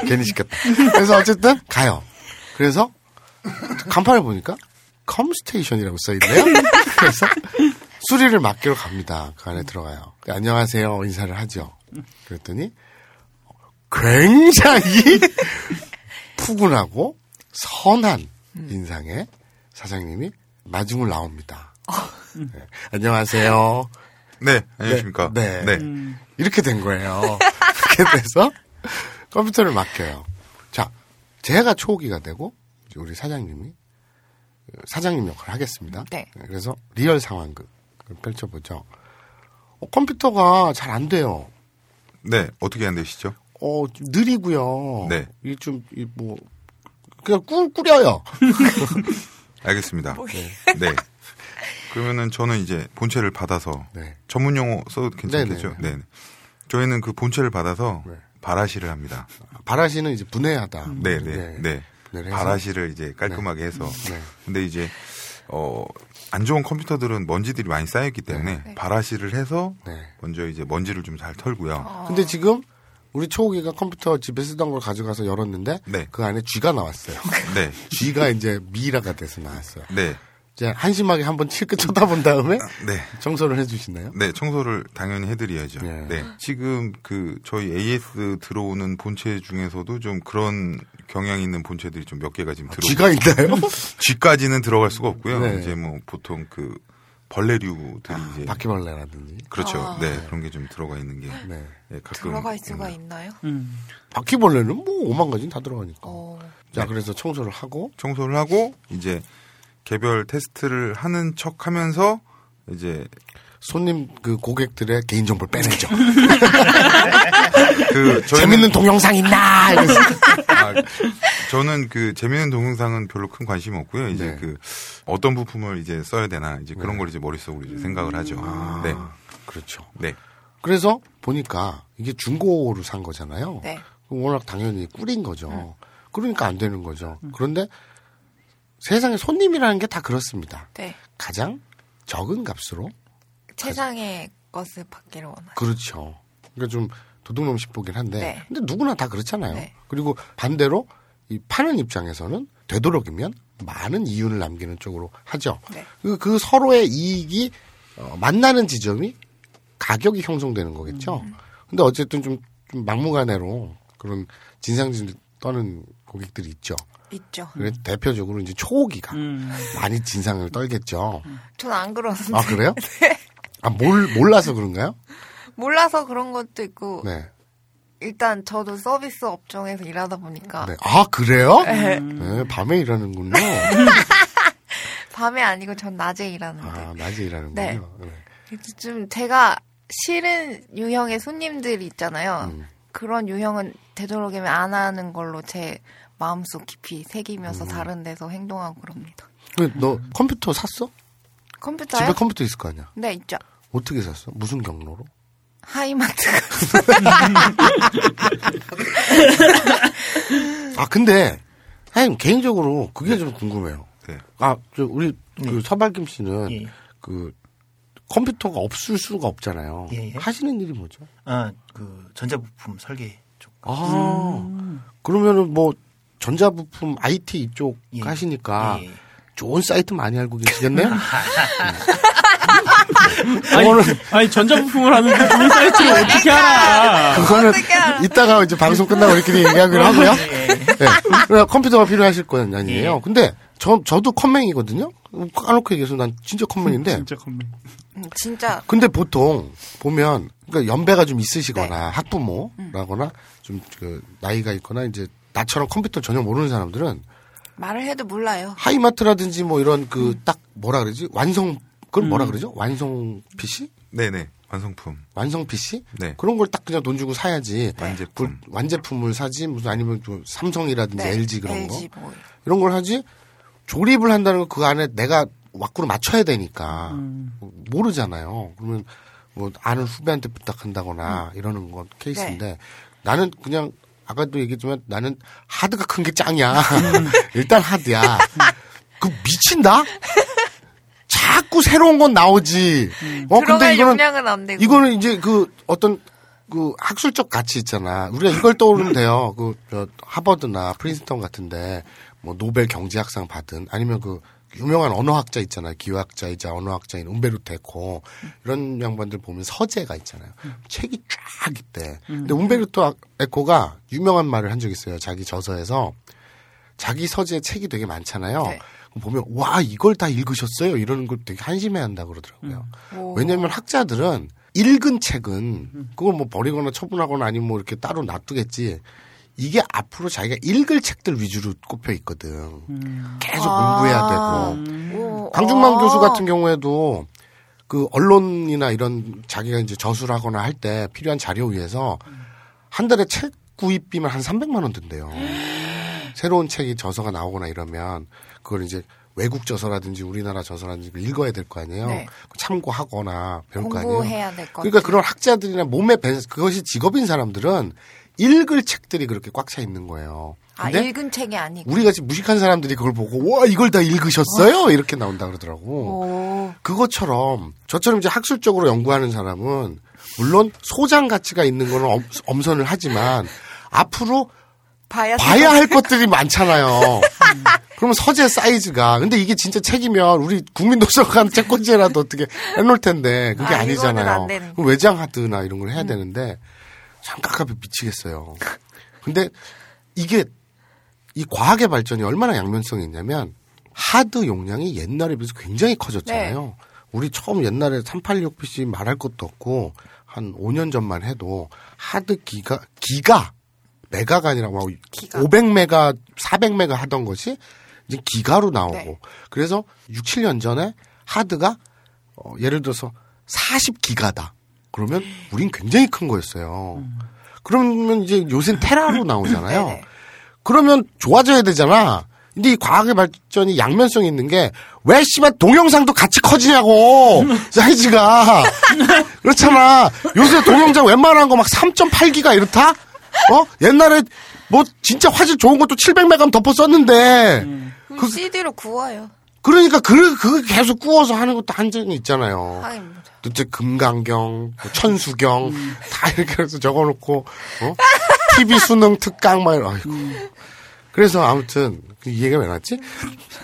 괜히 시켰다. 그래서 어쨌든 가요. 그래서 간판을 보니까 컴스테이션이라고 써 있네요. 그래서 수리를 맡기러 갑니다. 그 안에 들어가요. 안녕하세요 인사를 하죠. 그랬더니 굉장히 푸근하고 선한 인상의 사장님이 마중을 나옵니다. 네. 안녕하세요. 네, 안녕하십니까. 네. 네. 이렇게 된 거예요. 그렇게 돼서 컴퓨터를 맡겨요. 자, 제가 초호기가 되고 우리 사장님이 사장님 역할을 하겠습니다. 네. 그래서 리얼 상황극을 펼쳐보죠. 어, 컴퓨터가 잘 안 돼요. 네, 어떻게 안 되시죠? 어, 좀 느리고요. 네. 이 좀, 이 뭐, 그냥 꾸, 꾸려요. 알겠습니다. 네. 그러면은 저는 이제 본체를 받아서 네. 전문 용어 써도 괜찮겠죠? 네네. 네. 저희는 그 본체를 받아서 네. 바라시를 합니다. 바라시는 이제 분해하다. 네, 네, 네. 분해를 해서. 바라시를 이제 깔끔하게 해서. 네. 근데 이제 어, 안 좋은 컴퓨터들은 먼지들이 많이 쌓여있기 때문에 네. 바라시를 해서 네. 먼저 이제 먼지를 좀 잘 털고요. 어. 근데 지금 우리 초호기가 컴퓨터 집에 쓰던 걸 가져가서 열었는데 네. 그 안에 쥐가 나왔어요. 네. 쥐가 이제 미라가 돼서 나왔어요. 네. 이제 한심하게 한번 칠끗 쳐다본 다음에 네. 청소를 해주시나요? 네, 청소를 당연히 해드려야죠. 네. 네. 지금 그 저희 AS 들어오는 본체 중에서도 좀 그런 경향이 있는 본체들이 좀 몇 개가 지금 들어오고 쥐가 있나요? 쥐까지는 들어갈 수가 없고요. 네. 이제 뭐 보통 그 벌레류들이 이제 바퀴벌레라든지. 그렇죠. 아. 네 그런 게 좀 들어가 있는 게 네. 예, 가끔 들어갈 수가 있는. 있나요? 음. 바퀴벌레는 뭐 오만 가지는 다 들어가니까. 어. 자, 그래서 청소를 하고 청소를 하고 이제 개별 테스트를 하는 척하면서 이제 손님 그 고객들의 개인 정보를 빼내죠. 그 재밌는 동영상 있나? 아, 저는 그 재미있는 동영상은 별로 큰 관심이 없고요. 이제 네. 그 어떤 부품을 이제 써야 되나 이제 그런 걸 이제 머릿속으로 이제 생각을 하죠. 아, 네. 그렇죠. 네. 그래서 보니까 이게 중고로 산 거잖아요. 네. 워낙 당연히 꿀인 거죠. 그러니까 안 되는 거죠. 그런데 세상에 손님이라는 게 다 그렇습니다. 네. 가장 적은 값으로 최상의 것을 받기를 원하죠. 그렇죠. 그러니까 좀 도둑놈 싶보긴 한데 네. 근데 누구나 다 그렇잖아요. 네. 그리고 반대로 이 파는 입장에서는 되도록이면 많은 이윤을 남기는 쪽으로 하죠. 네. 그, 그 서로의 이익이 어, 만나는 지점이 가격이 형성되는 거겠죠. 음. 근데 어쨌든 좀, 좀 막무가내로 그런 진상진 떠는 고객들이 있죠. 있죠. 그래 대표적으로 이제 초기가 음. 많이 진상을 떨겠죠. 전 안 그러는데. 아 그래요? 네. 아몰 몰라서 그런가요? 몰라서 그런 것도 있고 네. 일단 저도 서비스 업종에서 일하다 보니까 네. 아 그래요? 네. 네, 밤에 일하는군요. 밤에 아니고 전 낮에 일하는데 아 낮에 일하는군요. 네. 네. 좀 제가 싫은 유형의 손님들이 있잖아요. 음. 그런 유형은 되도록이면 안 하는 걸로 제 마음속 깊이 새기면서 음. 다른 데서 행동하고 그럽니다. 그, 너 컴퓨터 샀어? 컴퓨터요? 집에 컴퓨터 있을 거 아니야? 네 있죠. 어떻게 샀어? 무슨 경로로? 하이마트. 아 근데 사장님 개인적으로 그게 좀 궁금해요. 네. 아, 저 우리 그 서발김 씨는 예. 그 컴퓨터가 없을 수가 없잖아요. 예, 예. 하시는 일이 뭐죠? 아, 그 전자부품 설계 쪽. 아, 그러면은 뭐 전자부품 IT 이쪽 예. 하시니까 예, 예. 좋은 사이트 많이 알고 계시겠네요? 아니, 아니 전자부품을 하는 그 좋은 사이트를 어떻게 알아? 그거는 어떻게 알아? 이따가 이제 방송 끝나고 우리끼리 얘기하기로 하고요. 네. 그래 컴퓨터가 필요하실 건 아니에요. 예. 근데 저 저도 컴맹이거든요. 까놓고 얘기해서 난 진짜 컴맹인데. 진짜 컴맹. 음, 진짜 근데 보통 보면 그러니까 연배가 좀 있으시거나 네. 학부모라거나 좀 그 나이가 있거나 이제 나처럼 컴퓨터 전혀 모르는 사람들은 말을 해도 몰라요. 하이마트라든지 뭐 이런 그 음. 딱 뭐라 그러지 완성 그걸 뭐라 그러죠? 완성 PC? 네네 완성품. 완성 PC? 네. 그런 걸 딱 그냥 돈 주고 사야지. 완제품. 그 완제품을 사지 무슨 아니면 좀 삼성이라든지 네. LG 그런 LG 거 뭐 이런 걸 하지. 조립을 한다는 건그 안에 내가 와꾸로 맞춰야 되니까 모르잖아요. 그러면 뭐 아는 후배한테 부탁한다거나 이러는 건 케이스인데 나는 그냥 아까도 얘기했지만 나는 하드가 큰 게 짱이야. 일단 하드야. 그 미친다? 자꾸 새로운 건 나오지. 어, 근데 이거는. 이거는 이제 그 어떤 그 학술적 가치 있잖아. 우리가 이걸 떠오르면 돼요. 그 저 하버드나 프린스턴 같은데 뭐 노벨 경제학상 받은 아니면 그 유명한 언어학자 있잖아요. 기후학자이자 언어학자인 움베르토 에코 이런 양반들 보면 서재가 있잖아요. 책이 쫙 있대. 근데 움베르토 에코가 유명한 말을 한 적 있어요. 자기 저서에서 자기 서재에 책이 되게 많잖아요. 네. 보면 와 이걸 다 읽으셨어요 이러는 걸 되게 한심해한다 그러더라고요. 오. 왜냐하면 학자들은 읽은 책은 그걸 뭐 버리거나 처분하거나 아니면 뭐 이렇게 따로 놔두겠지. 이게 앞으로 자기가 읽을 책들 위주로 꼽혀 있거든. 계속 아. 공부해야 되고. 오, 강중만 어. 교수 같은 경우에도 그 언론이나 이런 자기가 이제 저술을 하거나 할 때 필요한 자료 위해서 한 달에 책 구입비만 한 300만 원 든대요. 새로운 책이 저서가 나오거나 이러면 그걸 이제 외국 저서라든지 우리나라 저서라든지 읽어야 될 거 아니에요. 네. 참고하거나 배울 거 아니에요. 공부해야 될것 그러니까 같아요. 그런 학자들이나 몸에 배 그것이 직업인 사람들은 읽을 책들이 그렇게 꽉 차 있는 거예요. 아, 읽은 책이 아니고. 우리 같이 무식한 사람들이 그걸 보고 와 이걸 다 읽으셨어요 이렇게 나온다 그러더라고. 오. 그것처럼 저처럼 이제 학술적으로 연구하는 사람은 물론 소장 가치가 있는 거는 엄, 엄선을 하지만 앞으로 봐야 봐야 할 것들이 많잖아요. 그러면 서재 사이즈가 근데 이게 진짜 책이면 우리 국민도서관 책꽂이라도 어떻게 해놓을 텐데 그게 아, 아, 니잖 이거는 아요 안 되는 그럼 외장 하드나 이런 걸 해야 되는데 참 깝깝해 미치겠어요. 근데 이게 이 과학의 발전이 얼마나 양면성이 있냐면 하드 용량이 옛날에 비해서 굉장히 커졌잖아요. 우리 처음 옛날에 386 PC 말할 것도 없고 한 5년 전만 해도 하드 기가 기가 메가가 아니라 막 기가. 500메가, 400메가 하던 것이 이제 기가로 나오고 네. 그래서 6, 7년 전에 하드가 어, 예를 들어서 40기가다. 그러면 우린 굉장히 큰 거였어요. 그러면 이제 요새 테라로 나오잖아요. 네네. 그러면 좋아져야 되잖아. 근데 이 과학의 발전이 양면성이 있는 게 왜 씨발 동영상도 같이 커지냐고 사이즈가 그렇잖아. 요새 동영상 웬만한 거 막 3.8기가 이렇다. 어 옛날에 뭐 진짜 화질 좋은 것도 700메가 덮어 썼는데 그럼 CD로 구워요. 그러니까 그, 그 계속 구워서 하는 것도 한정이 있잖아요. 뭐. 도대체 금강경, 뭐 천수경 다 이렇게 해서 적어놓고 어? TV 수능 특강 막 이러. 아이고. 그래서 아무튼 그 얘기가 왜 나왔지?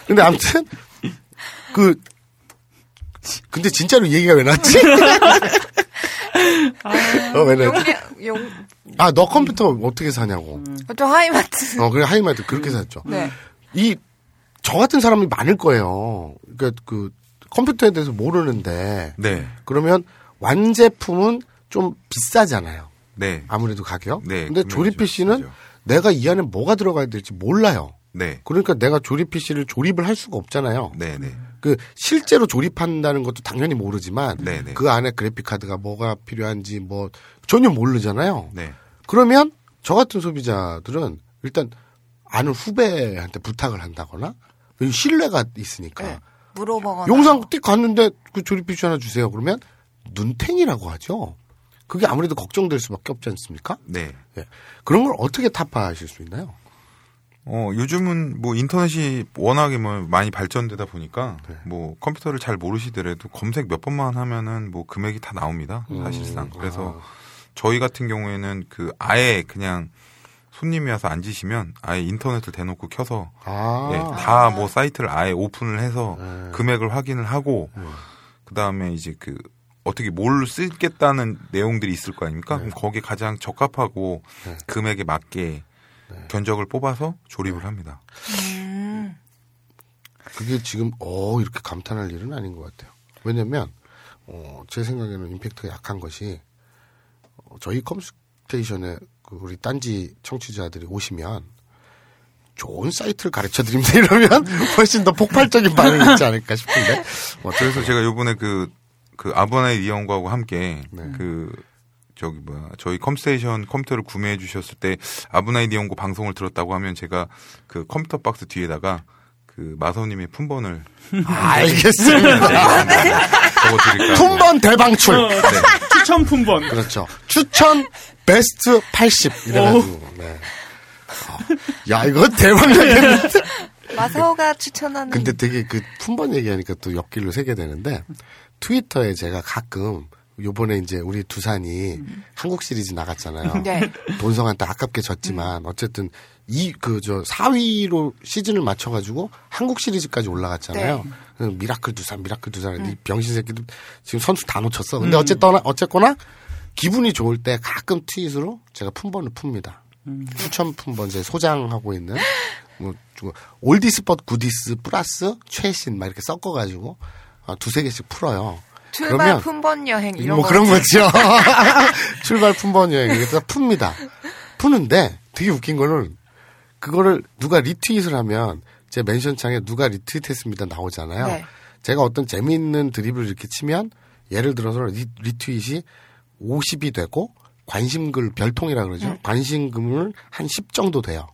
근데 아무튼 그 근데 진짜로 이 얘기가 왜 나왔지? 어, 왜 나왔지? 용, 용, 아, 너 컴퓨터 어떻게 사냐고. 저 하이마트. 어, 그래, 하이마트 그렇게 샀죠. 네. 이, 저 같은 사람이 많을 거예요. 그러니까 그, 컴퓨터에 대해서 모르는데. 네. 그러면 완제품은 좀 비싸잖아요. 네. 아무래도 가격. 네, 근데 조립 좀 PC는 비싸죠. 내가 이 안에 뭐가 들어가야 될지 몰라요. 네. 그러니까 내가 조립 PC를 조립을 할 수가 없잖아요. 네, 네. 그 실제로 조립한다는 것도 당연히 모르지만 네, 네. 그 안에 그래픽 카드가 뭐가 필요한지 뭐 전혀 모르잖아요. 네. 그러면 저 같은 소비자들은 일단 아는 후배한테 부탁을 한다거나 신뢰가 있으니까 네. 물어보거나. 용산 띡 갔는데 그 조립 PC 하나 주세요. 그러면 눈탱이라고 하죠. 그게 아무래도 걱정될 수밖에 없지 않습니까? 네. 예. 그런 걸 어떻게 타파하실 수 있나요? 어, 요즘은 뭐 인터넷이 워낙에 뭐 많이 발전되다 보니까 네. 뭐 컴퓨터를 잘 모르시더라도 검색 몇 번만 하면은 뭐 금액이 다 나옵니다. 음. 사실상. 그래서 아. 저희 같은 경우에는 그 아예 그냥 손님이 와서 앉으시면 아예 인터넷을 대놓고 켜서 아, 예, 다뭐 사이트를 아예 오픈을 해서 네. 금액을 확인을 하고 그 다음에 이제 그 어떻게 뭘 쓰겠다는 내용들이 있을 거 아닙니까? 그럼 거기에 가장 적합하고 네. 금액에 맞게 견적을 뽑아서 조립을 합니다. 음. 그게 지금 어 이렇게 감탄할 일은 아닌 것 같아요. 왜냐면 어, 제 생각에는 임팩트가 약한 것이 어, 저희 컴스테이션에 그 우리 딴지 청취자들이 오시면 좋은 사이트를 가르쳐 드립니다. 이러면 훨씬 더 폭발적인 반응이 있지 않을까 싶은데. 어, 그래서 제가 요번에 그, 그 아부나이 니홍고하고 함께 네. 그 저기 뭐야 저희 컴스테이션 컴퓨터를 구매해 주셨을 때 아부나이 니홍고 방송을 들었다고 하면 제가 그 컴퓨터 박스 뒤에다가 그 마사오님의 품번을 알겠습니다. 적어드릴까 품번 대방출. 어, 추천 품번. 그렇죠 추천 베스트 80 이래가지고 네. 어, 야 이거 대박 나겠는데 마사오가 추천하는. 근데 되게 그 품번 얘기하니까 또 옆길로 새게 되는데 트위터에 제가 가끔 요번에 이제 우리 두산이 한국 시리즈 나갔잖아요. 네. 본성한테 아깝게 졌지만 어쨌든 이 그 저 4위로 시즌을 맞춰가지고 한국 시리즈까지 올라갔잖아요. 그 미라클 두산, 미라클 두산. 이 병신 새끼들 지금 선수 다 놓쳤어. 근데 어쨌거나 어쨌거나 기분이 좋을 때 가끔 트윗으로 제가 품번을 풉니다. 추천 품번 제 소장하고 있는 뭐좀 oldies but goodies 플러스 최신 막 이렇게 섞어가지고 아, 두세 개씩 풀어요. 출발 그러면 품번 여행 이런 뭐 거. 그런 거죠. 출발 품번 여행 이래서 풉니다. 푸는데 되게 웃긴 거는 그거를 누가 리트윗을 하면 제 mention창에 누가 리트윗했습니다 나오잖아요. 네. 제가 어떤 재미있는 드립을 이렇게 치면 예를 들어서 리, 리트윗이 50이 되고 관심글 별통이라 그러죠. 관심글을 한 10 정도 돼요.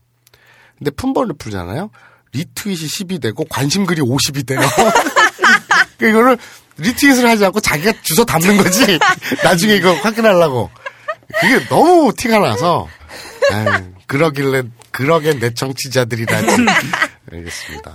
근데 품번을 풀잖아요. 리트윗이 10이 되고 관심글이 50이 돼요. 그러니까 이거를 리트윗을 하지 않고 자기가 주워 담는 거지. 나중에 이거 확인하려고. 그게 너무 티가 나서. 아유, 그러길래, 그러게 내 청취자들이라지. 알겠습니다.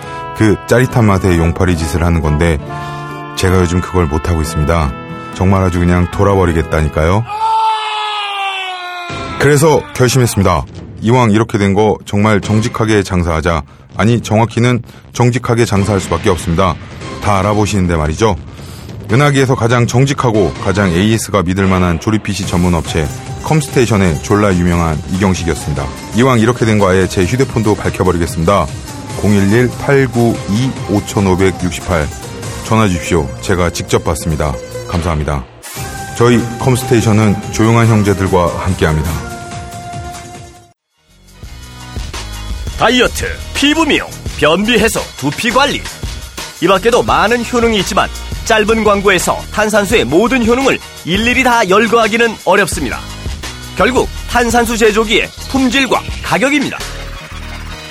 그 짜릿한 맛에 용팔이 짓을 하는 건데 제가 요즘 그걸 못하고 있습니다. 정말 아주 그냥 돌아버리겠다니까요. 그래서 결심했습니다. 이왕 이렇게 된 거 정말 정직하게 장사하자. 아니 정확히는 정직하게 장사할 수밖에 없습니다. 다 알아보시는데 말이죠. 은하계에서 가장 정직하고 가장 AS가 믿을 만한 조립 PC 전문 업체 컴스테이션의 졸라 유명한 이경식이었습니다. 이왕 이렇게 된 거 아예 제 휴대폰도 밝혀버리겠습니다. 011-892-5568 전화 주십시오. 제가 직접 받습니다. 감사합니다. 저희 컴스테이션은 조용한 형제들과 함께합니다. 다이어트, 피부 미용, 변비 해소, 두피 관리. 이 밖에도 많은 효능이 있지만 짧은 광고에서 탄산수의 모든 효능을 일일이 다 열거하기는 어렵습니다. 결국 탄산수 제조기의 품질과 가격입니다.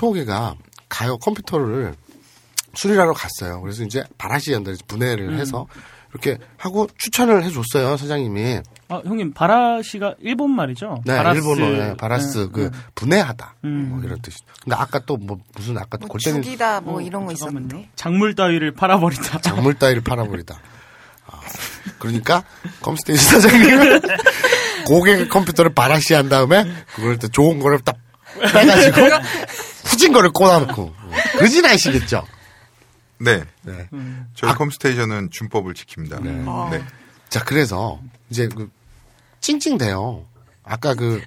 초호개가 가요 컴퓨터를 수리하러 갔어요. 그래서 이제 바라시 연들 분해를 해서 이렇게 하고 추천을 해줬어요 사장님이. 아, 형님 바라시가 일본 말이죠? 네, 바라스. 일본어에 바라스 네, 그 네. 분해하다 음. 뭐 이런 뜻이. 근데 아까 또 뭐 무슨 아까 뭐 골때리 죽이다 뭐 이런 거. 있었는데. 작물 따위를 팔아버리다. 작물 따위를 팔아버리다. 아, 그러니까 컴스테이션 사장님은 고객 컴퓨터를 바라시 한 다음에 그걸 또 좋은 거를 딱 빼가지고 후진 거를 꽂아놓고 그진 아시겠죠? 네. 네. 저희 컴스테이션은 준법을 지킵니다. 네. 자, 그래서 이제 그 찡찡대요. 아까 그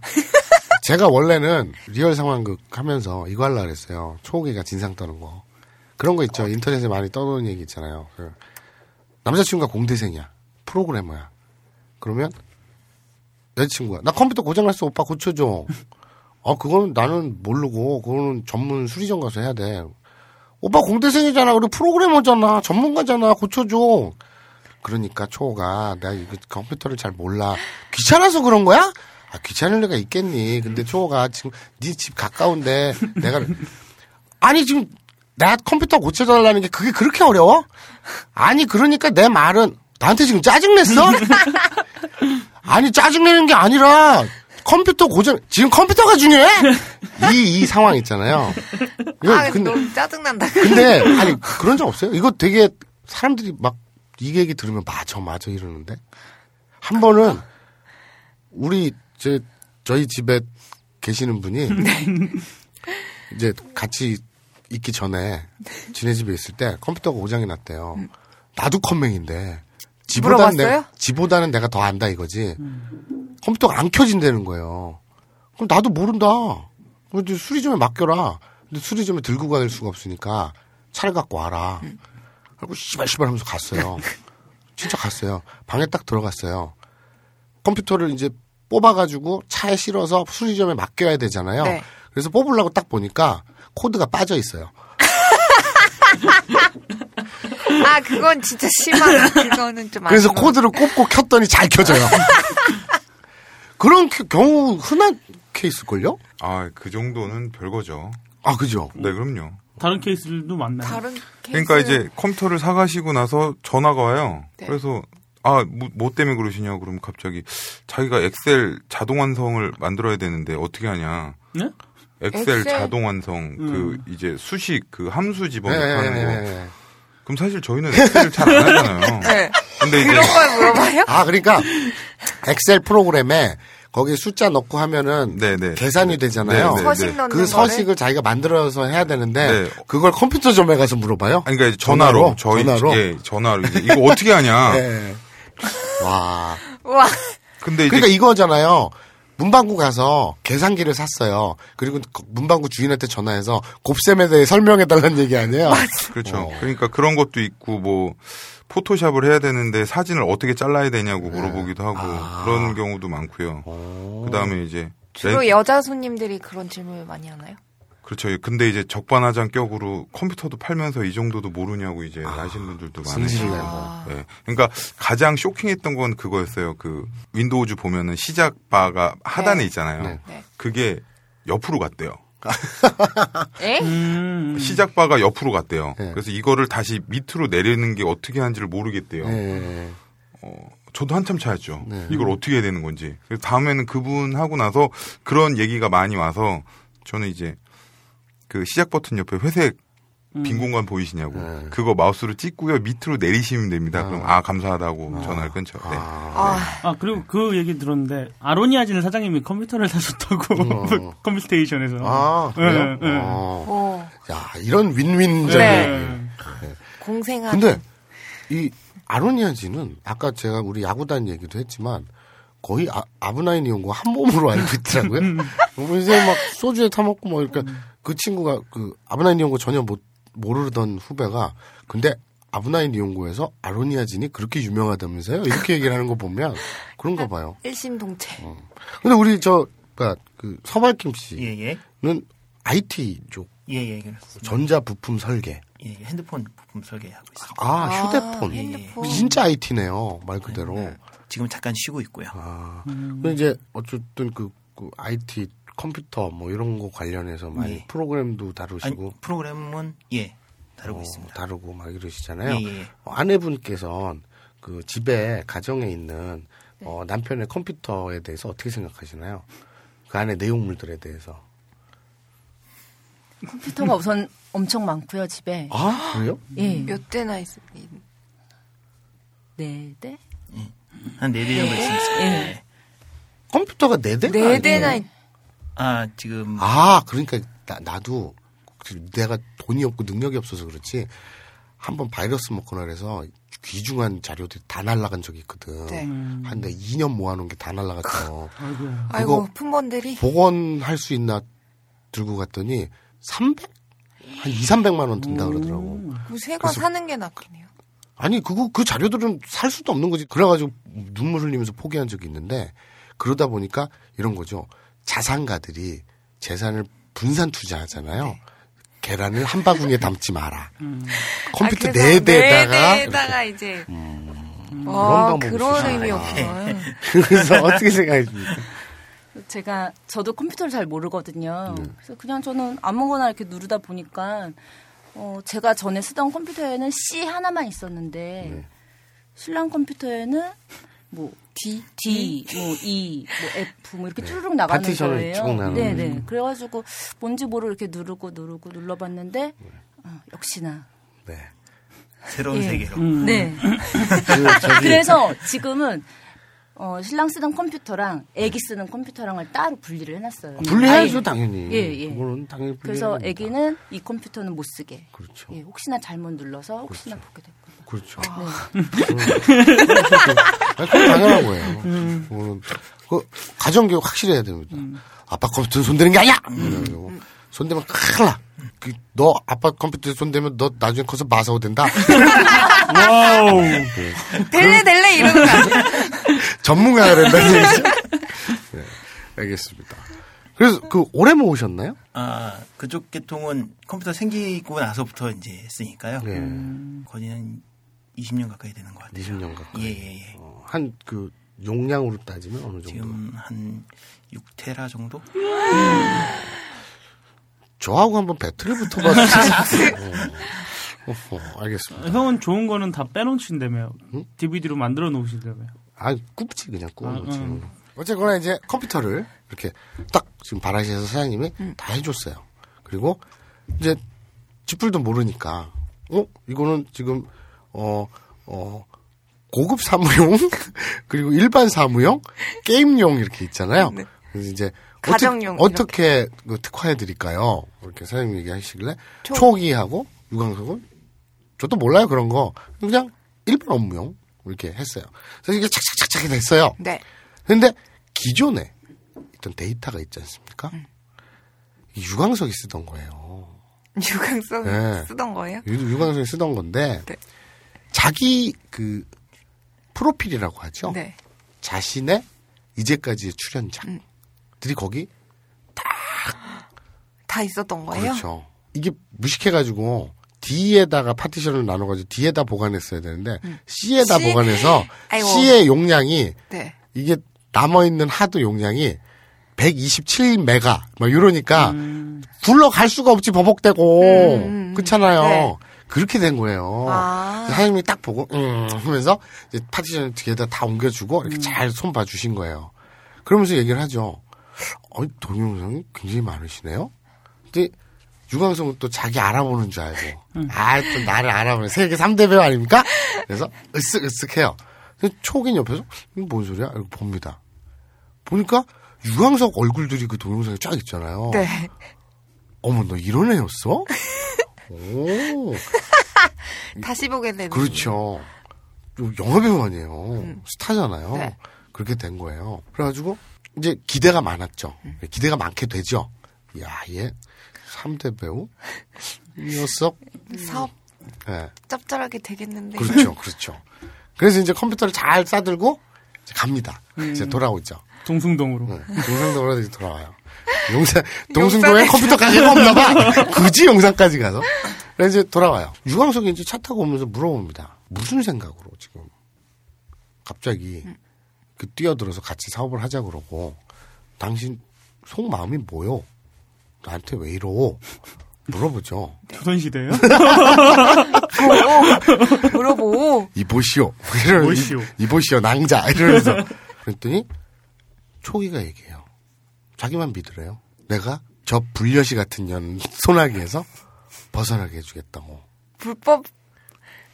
제가 원래는 리얼 상황극 하면서 이거 하려고 그랬어요. 초호기가 진상 떠는 거. 그런 거 있죠. 인터넷에 많이 떠도는 얘기 있잖아요. 그 남자친구가 공대생이야. 프로그래머야. 그러면 여자친구가 나 컴퓨터 고장났어. 오빠 고쳐줘. 어, 그건 나는 모르고 그거는 전문 수리점 가서 해야 돼. 오빠 공대생이잖아. 그리고 프로그래머잖아. 전문가잖아. 고쳐줘. 그러니까 초호가 내가 이거 컴퓨터를 잘 몰라. 귀찮아서 그런 거야? 아, 귀찮을 리가 있겠니. 근데 초호가 지금 네 집 가까운데 내가 아니 지금 나 컴퓨터 고쳐달라는 게 그게 그렇게 어려워? 아니 그러니까 내 말은 나한테 지금 짜증 냈어? 아니 짜증 내는 게 아니라 컴퓨터 고장 지금 컴퓨터가 중요해? 이 이 상황 있잖아요. 이거 아, 근데 너무 짜증난다. 근데 아니 그런 적 없어요? 이거 되게 사람들이 막 이 얘기 들으면 맞아 맞아 이러는데 한 번은 우리 저 저희 집에 계시는 분이 이제 같이 있기 전에 지네 집에 있을 때 컴퓨터가 고장이 났대요. 나도 컴맹인데 지보다는 물어봤어요? 내가 지보다는 내가 더 안다 이거지. 컴퓨터가 안 켜진다는 거예요. 그럼 나도 모른다. 근데 수리점에 맡겨라. 근데 수리점에 들고 갈 수가 없으니까 차를 갖고 와라. 하고 씨발 씨발 하면서 갔어요. 진짜 갔어요. 방에 딱 들어갔어요. 컴퓨터를 이제 뽑아가지고 차에 실어서 수리점에 맡겨야 되잖아요. 네. 그래서 뽑으려고 딱 보니까 코드가 빠져 있어요. 아, 그건 진짜 심하다. 그거는 좀 그래서 코드를 꼽고 켰더니 잘 켜져요. 그런 겨- 경우 흔한 케이스걸요? 아, 그 정도는 별거죠. 아, 그죠? 네, 그럼요. 다른 케이스들도 많나요? 다른 그러니까 케이스. 이제 컴퓨터를 사가시고 나서 전화가 와요. 네. 그래서 아, 뭐, 뭐 때문에 그러시냐? 그러면 갑자기 자기가 엑셀 자동 완성을 만들어야 되는데 어떻게 하냐? 네? 엑셀, 엑셀? 자동 완성 그 이제 수식 그 함수 집어넣고 네, 하는 네, 거. 네, 네. 그럼 사실 저희는 엑셀을 잘 안 하잖아요. 네. 근데 이제 그런 걸 물어봐요? 아, 그러니까 엑셀 프로그램에 거기 숫자 넣고 하면은 네, 네. 계산이 되잖아요. 네, 네, 서식 네. 넣는 그 거를? 서식을 자기가 만들어서 해야 되는데 네. 그걸 컴퓨터점에 가서 물어봐요. 아니, 그러니까 전화로, 전화로? 저희 전화로? 예, 전화로 이제 이거 어떻게 하냐? 네. 와. 와. 근데 이제 그러니까 이거잖아요. 문방구 가서 계산기를 샀어요. 그리고 그 문방구 주인한테 전화해서 곱셈에 대해 설명해 달라는 얘기 아니에요? 그렇죠. 어. 그러니까 그런 것도 있고 뭐 포토샵을 해야 되는데 사진을 어떻게 잘라야 되냐고 네. 물어보기도 하고 아. 그런 경우도 많고요. 그 다음에 이제 주로 렌- 여자 손님들이 그런 질문을 많이 하나요? 그렇죠. 근데 이제 적반하장 격으로 컴퓨터도 팔면서 이 정도도 모르냐고 이제 하시는 분들도 많으시고. 내고. 네. 그러니까 가장 쇼킹했던 건 그거였어요. 그 윈도우즈 보면은 시작 바가 하단에 네. 있잖아요. 네. 네. 그게 옆으로 갔대요. 에? 음. 시작 바가 옆으로 갔대요. 네. 그래서 이거를 다시 밑으로 내리는 게 어떻게 하는지를 모르겠대요. 예. 저도 한참 찾았죠. 네. 이걸 어떻게 해야 되는 건지. 그래서 다음에는 그분 하고 나서 그런 얘기가 많이 와서 저는 이제 그 시작 버튼 옆에 회색 빈 공간 보이시냐고. 네. 그거 마우스로 찍고요. 밑으로 내리시면 됩니다. 그럼 아 감사하다고 전화를 끊죠. 네. 아, 아 그리고 그 얘기 들었는데 아로니아진 사장님이 컴퓨터를 사줬다고 어. 컴스테이션에서. 아, 그래요? 예, 예. 어. 오, 야, 이런 윈윈적인. 네. 공생한. 근데 이 아로니아진은 아까 제가 우리 야구단 얘기도 했지만 거의 아, 아부나이 니홍고와 한 몸으로 알고 있더라고요. 요새 막 소주에 타먹고 뭐 그러니까 그 친구가 그 아브나인 이온고 전혀 못 모르던 후배가 근데 아브나인 이온고에서 아로니아진이 그렇게 유명하다면서요? 이렇게 얘기를 하는 거 보면 그런가 봐요. 일심동체. 근데 우리 저, 그니까, 그, 서발김 씨는 예, 예. IT 쪽, 예, 예, 그렇습니다. 전자 부품 설계. 예, 예, 핸드폰 부품 설계하고 있습니다. 아, 휴대폰. 예, 예. 핸드폰. 진짜 IT네요. 말 그대로. 지금 잠깐 쉬고 있고요. 아, 근데 이제 어쨌든 그, 그 IT 컴퓨터 뭐 이런 거 관련해서 많이 예. 프로그램도 아니, 다루시고 프로그램은 예 다루고 어, 있습니다. 다루고 막 이러시잖아요. 예, 예. 어, 아내분께서는 그 집에 가정에 있는 네. 어, 남편의 컴퓨터에 대해서 어떻게 생각하시나요? 그 안에 내용물들에 대해서. 컴퓨터가 우선 엄청 많고요 집에. 아 그래요? 예. 몇 대나 있습니다. 네 대. 한네 대 정도 있습니다. 예. 컴퓨터가 네 대가 네 대나? 있, 아 지금 아 그러니까 나, 나도 그 내가 돈이 없고 능력이 없어서 그렇지 한 번 바이러스 먹거나 그래서 귀중한 자료들이 다 날라간 적이 있거든. 네. 한데 2년 모아놓은 게 다 날라갔어. 아이고, 품번들이. 복원할 수 있나 들고 갔더니 300? 한 2, 300만 원 든다 그러더라고. 뭐 새거 그래서- 사는 게 낫겠네요. 아니 그거 그 자료들은 살 수도 없는 거지. 그래가지고 눈물 흘리면서 포기한 적이 있는데 그러다 보니까 이런 거죠. 자산가들이 재산을 분산 투자하잖아요. 계란을 한 바구니에 담지 마라. 컴퓨터 아, 네 대에다가 네 대에다가 이제. 그런 와, 방법이 그런 있으시구나. 의미였구나. 그래서 어떻게 생각하십니까? 제가 저도 컴퓨터를 잘 모르거든요. 네. 그래서 그냥 저는 아무거나 이렇게 누르다 보니까 어, 제가 전에 쓰던 컴퓨터에는 C 하나만 있었는데 네. 신랑 컴퓨터에는 뭐 D, D, 뭐 E, 뭐 F 뭐 이렇게 쭈르륵 나가는 네. 파티션을 거예요. 쭉 나가는 네, 네. 그래가지고 뭔지 모르고 이렇게 누르고 누르고 눌러봤는데 어, 역시나 네. 새로운 예. 세계로. 네. 그 저기 그래서 지금은 어, 신랑 쓰던 컴퓨터랑 애기 쓰는 컴퓨터랑을 따로 분리를 해놨어요. 분리해야죠 아예. 당연히. 예, 예. 그거는 당연히 그래서 분리해야 됩니다. 애기는 이 컴퓨터는 못 쓰게. 그렇죠. 예, 혹시나 잘못 눌러서 혹시나 보게 될까 봐. 그렇죠. 네. 아니, 그건 당연한 거예요. 그거는 그 가정교육 확실히 해야 됩니다. 아빠 컴퓨터에 손대는 게 아니야. 그래가지고 손대면 큰일 나. 그, 너 아빠 컴퓨터에 손대면 너 나중에 커서 마사오 된다. 와우. 델레 델레 이러는 거 아니야? 전문가가 된다는 얘기죠. 네, 알겠습니다. 그래서 그 오래 모으셨나요? 아 그쪽 계통은 컴퓨터 생기고 나서부터 이제 쓰니까요. 네. 거의 한 20년 가까이 되는 것 같아요. 20년 가까이. 예 예 예. 한그 용량으로 따지면 어느 정도? 지금 한 6테라 정도? 저하고 한번 배틀을 붙어봤어요. 어, 어허, 알겠습니다. 형은 좋은 거는 다 빼놓으신다며. DVD로 만들어 놓으신다며. 아, 굽지 그냥 구워놓지. 아, 음. 어쨌거나 이제 컴퓨터를 이렇게 딱 지금 바라시에서 사장님이 다 해줬어요. 그리고 이제 집불도 모르니까 어 이거는 지금 어 어, 고급 사무용 그리고 일반 사무용 게임용 이렇게 있잖아요. 그래서 이제 가정용 어떻게, 어떻게 그 특화해 드릴까요? 이렇게 사장님 얘기하시길래 초- 초기하고 유광석은 저도 몰라요 그런 거 그냥 일반 업무용 이렇게 했어요. 그래서 이게 착착착착 됐어요. 네. 근데 기존에 어떤 데이터가 있지 않습니까? 이 유광석이 쓰던 거예요. 유광석 네. 쓰던 거예요? 유- 유광석이 쓰던 건데 네. 자기 그 프로필이라고 하죠. 네. 자신의 이제까지의 출연작들이 거기 다 있었던 거예요? 그렇죠. 이게 무식해가지고 D에다가 파티션을 나눠가지고 D에다 보관했어야 되는데 C에다 음. C? 보관해서 아이고. C의 용량이 네. 이게 남아있는 하드 용량이 127메가 막 이러니까 굴러갈 수가 없지 버벅대고 음, 그렇잖아요. 네. 그렇게 된 거예요. 아. 사장님이 딱 보고 음 하면서 이제 파티션 뒤에다 다 옮겨주고 음. 이렇게 잘손 봐주신 거예요. 그러면서 얘기를 하죠. 어, 동영상이 굉장히 많으시네요. 근데 유광석은 또 자기 알아보는 줄 알고 아또 나를 알아보는 세계 3대 배우 아닙니까? 그래서 으쓱으쓱해요. 초긴 옆에서 뭔 소리야? 이렇게 봅니다. 보니까 유광석 얼굴들이 그 동영상에 쫙 있잖아요. 네. 어머 너 이런 애였어? 오 다시 보게 되는. 그렇죠. 좀 영화배우 아니에요. 스타잖아요. 네. 그렇게 된 거예요. 그래가지고 이제 기대가 많았죠. 기대가 많게 되죠. 야, 얘 3대 배우? 이 녀석? 사업 예. 짭짤하게 되겠는데. 그렇죠. 그렇죠. 그래서 이제 컴퓨터를 잘 싸들고 이제 갑니다. 이제 돌아오죠. 동숭동으로. 네. 동상동으로 이제 돌아와요. 용산, 동승동에. 컴퓨터 가게가 없나 봐. 굳이 용산까지 가서. 그래서 이제 돌아와요. 유광석이 이제 차 타고 오면서 물어봅니다. 무슨 생각으로 지금 갑자기 그 뛰어들어서 같이 사업을 하자 그러고 당신 속 마음이 뭐요? 나한테 왜 이러? 물어보죠. 조선시대요? 물어보. 이보시오. 이러면서 이보시오. 이- 이보시오, 낭자. 이러면서. 그랬더니, 초기가 얘기해요. 자기만 믿으래요. 내가 저 불려시 같은 년 소나기에서 벗어나게 해주겠다고. 불법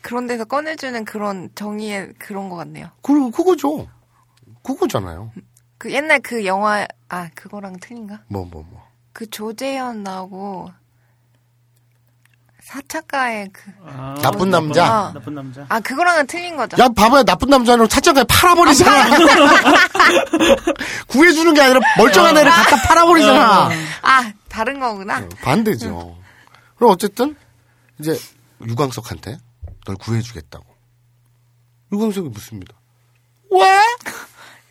그런 데서 꺼내주는 그런 정의의 그런 것 같네요. 그, 그거죠. 그거잖아요. 그 옛날 그 영화 아 그거랑 틀린가? 뭐, 뭐, 뭐. 그 조재현 나오고 사차가의 그 아, 나쁜 남자? 아. 나쁜 남자. 아 그거랑은 틀린 거죠. 야, 봐봐요. 나쁜 남자는 차장에 팔아버리잖아. 구해주는 게 아니라 멀쩡한 애를 갖다 팔아버리잖아. 아 다른 거구나. 반대죠. 그럼 어쨌든 이제 유광석한테 널 구해주겠다고. 유광석이 묻습니다. 왜?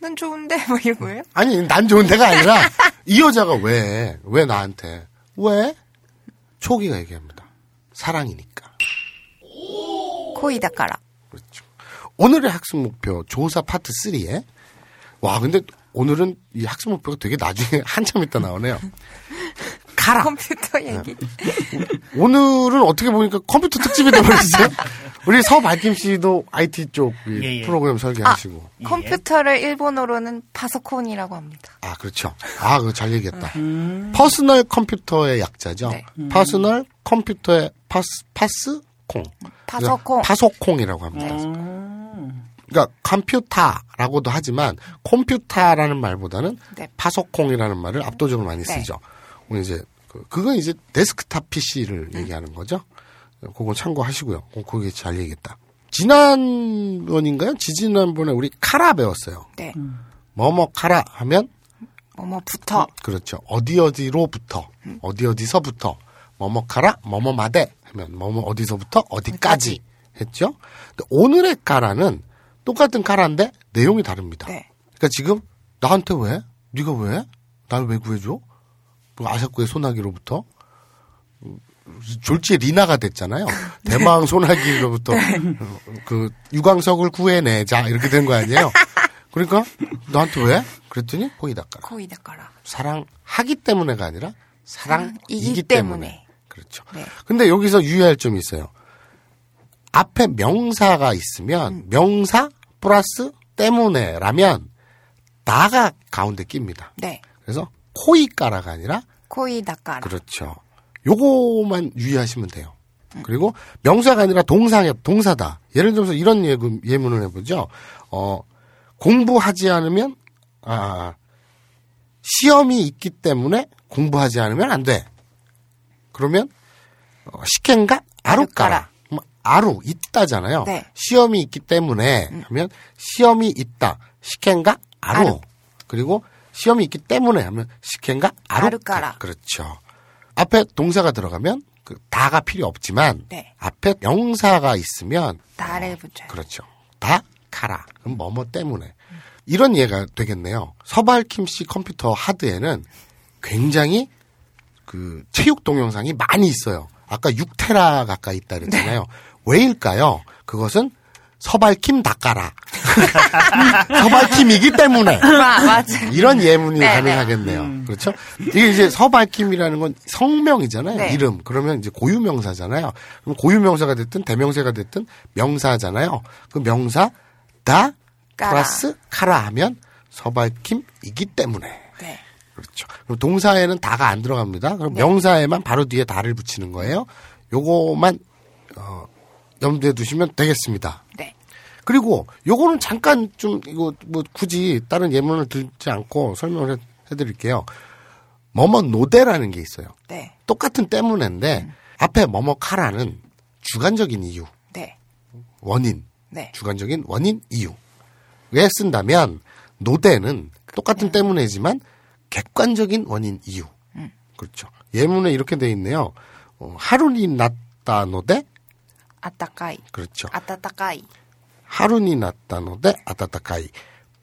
난 좋은데 뭐 이런 거예요? 아니 난 좋은 데가 아니라 이 여자가 왜? 왜 나한테? 왜? 초기가 얘기합니다. 사랑이니까. 코이 닦아라. 그렇죠. 오늘의 학습 목표 조사 파트 3에 와 근데 오늘은 이 학습 목표가 되게 나중에 한참 있다 나오네요. 가라. 컴퓨터 얘기. 오늘은 어떻게 보니까 컴퓨터 특집이 돼버렸어요. 우리 서발김 씨도 IT 쪽이 예, 예. 프로그램 설계하시고. 컴퓨터를 일본어로는 파소콘이라고 합니다. 아, 그렇죠. 아, 그거 잘 얘기했다. 퍼스널 컴퓨터의 약자죠. 네. 퍼스널 컴퓨터의 파스, 파스? 콩. 파소콩. 파소콩이라고 합니다. 그러니까 컴퓨터라고도 하지만 컴퓨터라는 말보다는 네. 파소콩이라는 말을 압도적으로 많이 네. 쓰죠. 오늘 이제 그, 그건 이제 데스크탑 PC를 얘기하는 거죠. 그거 참고하시고요. 어, 그게 잘 얘기했다. 지난번인가요? 지지난번에 우리 から 배웠어요. 네. 뭐뭐 から 하면 뭐뭐부터 그렇죠. 어디 어디로부터 어디 어디서부터 뭐뭐 から 뭐뭐 まで 하면 뭐뭐 어디서부터 어디까지 했죠. 오늘의 카라는 똑같은 카라인데 내용이 다릅니다. 네. 그러니까 지금 나한테 왜? 네가 왜? 날 왜 구해줘? 그 아사쿠의 소나기로부터 졸지에 리나가 됐잖아요. 대망 소나기로부터 그 유광석을 구해내자 이렇게 된 거 아니에요? 그러니까 나한테 왜? 그랬더니 호이다까라. 코이 닦아라. 사랑하기 때문에가 아니라 사랑이기 이기 때문에. 때문에. 그렇죠. 네. 근데 여기서 유의할 점이 있어요. 앞에 명사가 있으면 음. 명사 플러스 때문에라면 나가 가운데 낍니다. 네. 그래서 코이까라가 아니라 코이 닦아라. 그렇죠. 요거만 유의하시면 돼요. 그리고 명사가 아니라 동사야, 동사다. 예를 들어서 이런 예문, 예문을 해보죠. 어, 공부하지 않으면, 아, 시험이 있기 때문에 공부하지 않으면 안 돼. 그러면, 어, 식행가 아루까라. 아루까라. 뭐, 아루, 있다잖아요. 네. 시험이 있기 때문에 하면 시험이 있다. 식행가 아루. 아루. 그리고 시험이 있기 때문에 하면 식혜인가 아루까라. 아루까라. 그렇죠. 앞에 동사가 들어가면 그 다가 필요 없지만 네. 앞에 명사가 있으면 다를 붙여요. 그렇죠. 다 가라. 그럼 뭐뭐 때문에. 이런 이해가 되겠네요. 서발킴 씨 컴퓨터 하드에는 굉장히 그 체육 동영상이 많이 있어요. 아까 6테라 가까이 있다 그랬잖아요. 왜일까요? 그것은 서발킴 닦아라. 서발킴이기 때문에. 이런 예문이 네, 가능하겠네요. 그렇죠? 이게 이제 서발킴이라는 건 성명이잖아요. 네. 이름. 그러면 이제 고유명사잖아요. 그럼 고유명사가 됐든 대명사가 됐든 명사잖아요. 그 명사 다 까라. 플러스 카라 하면 서발킴이기 때문에. 네. 그렇죠. 그럼 동사에는 다가 안 들어갑니다. 그럼 명사에만 바로 뒤에 다를 붙이는 거예요. 요거만 어, 염두에 두시면 되겠습니다. 네. 그리고 요거는 잠깐 좀 이거 뭐 굳이 다른 예문을 들지 않고 설명을 해, 해드릴게요. 뭐뭐 노대라는 게 있어요. 네. 똑같은 때문인데 앞에 뭐뭐 카라는 주관적인 이유, 네. 원인, 네. 주관적인 원인 이유. 왜 쓴다면 노대는 똑같은 때문이지만 객관적인 원인 이유. 그렇죠. 예문에 이렇게 돼 있네요. 어, 하루니 났다 노대 아따까이. 그렇죠. 아따따까이. 하루니 났다 노대 아따따카이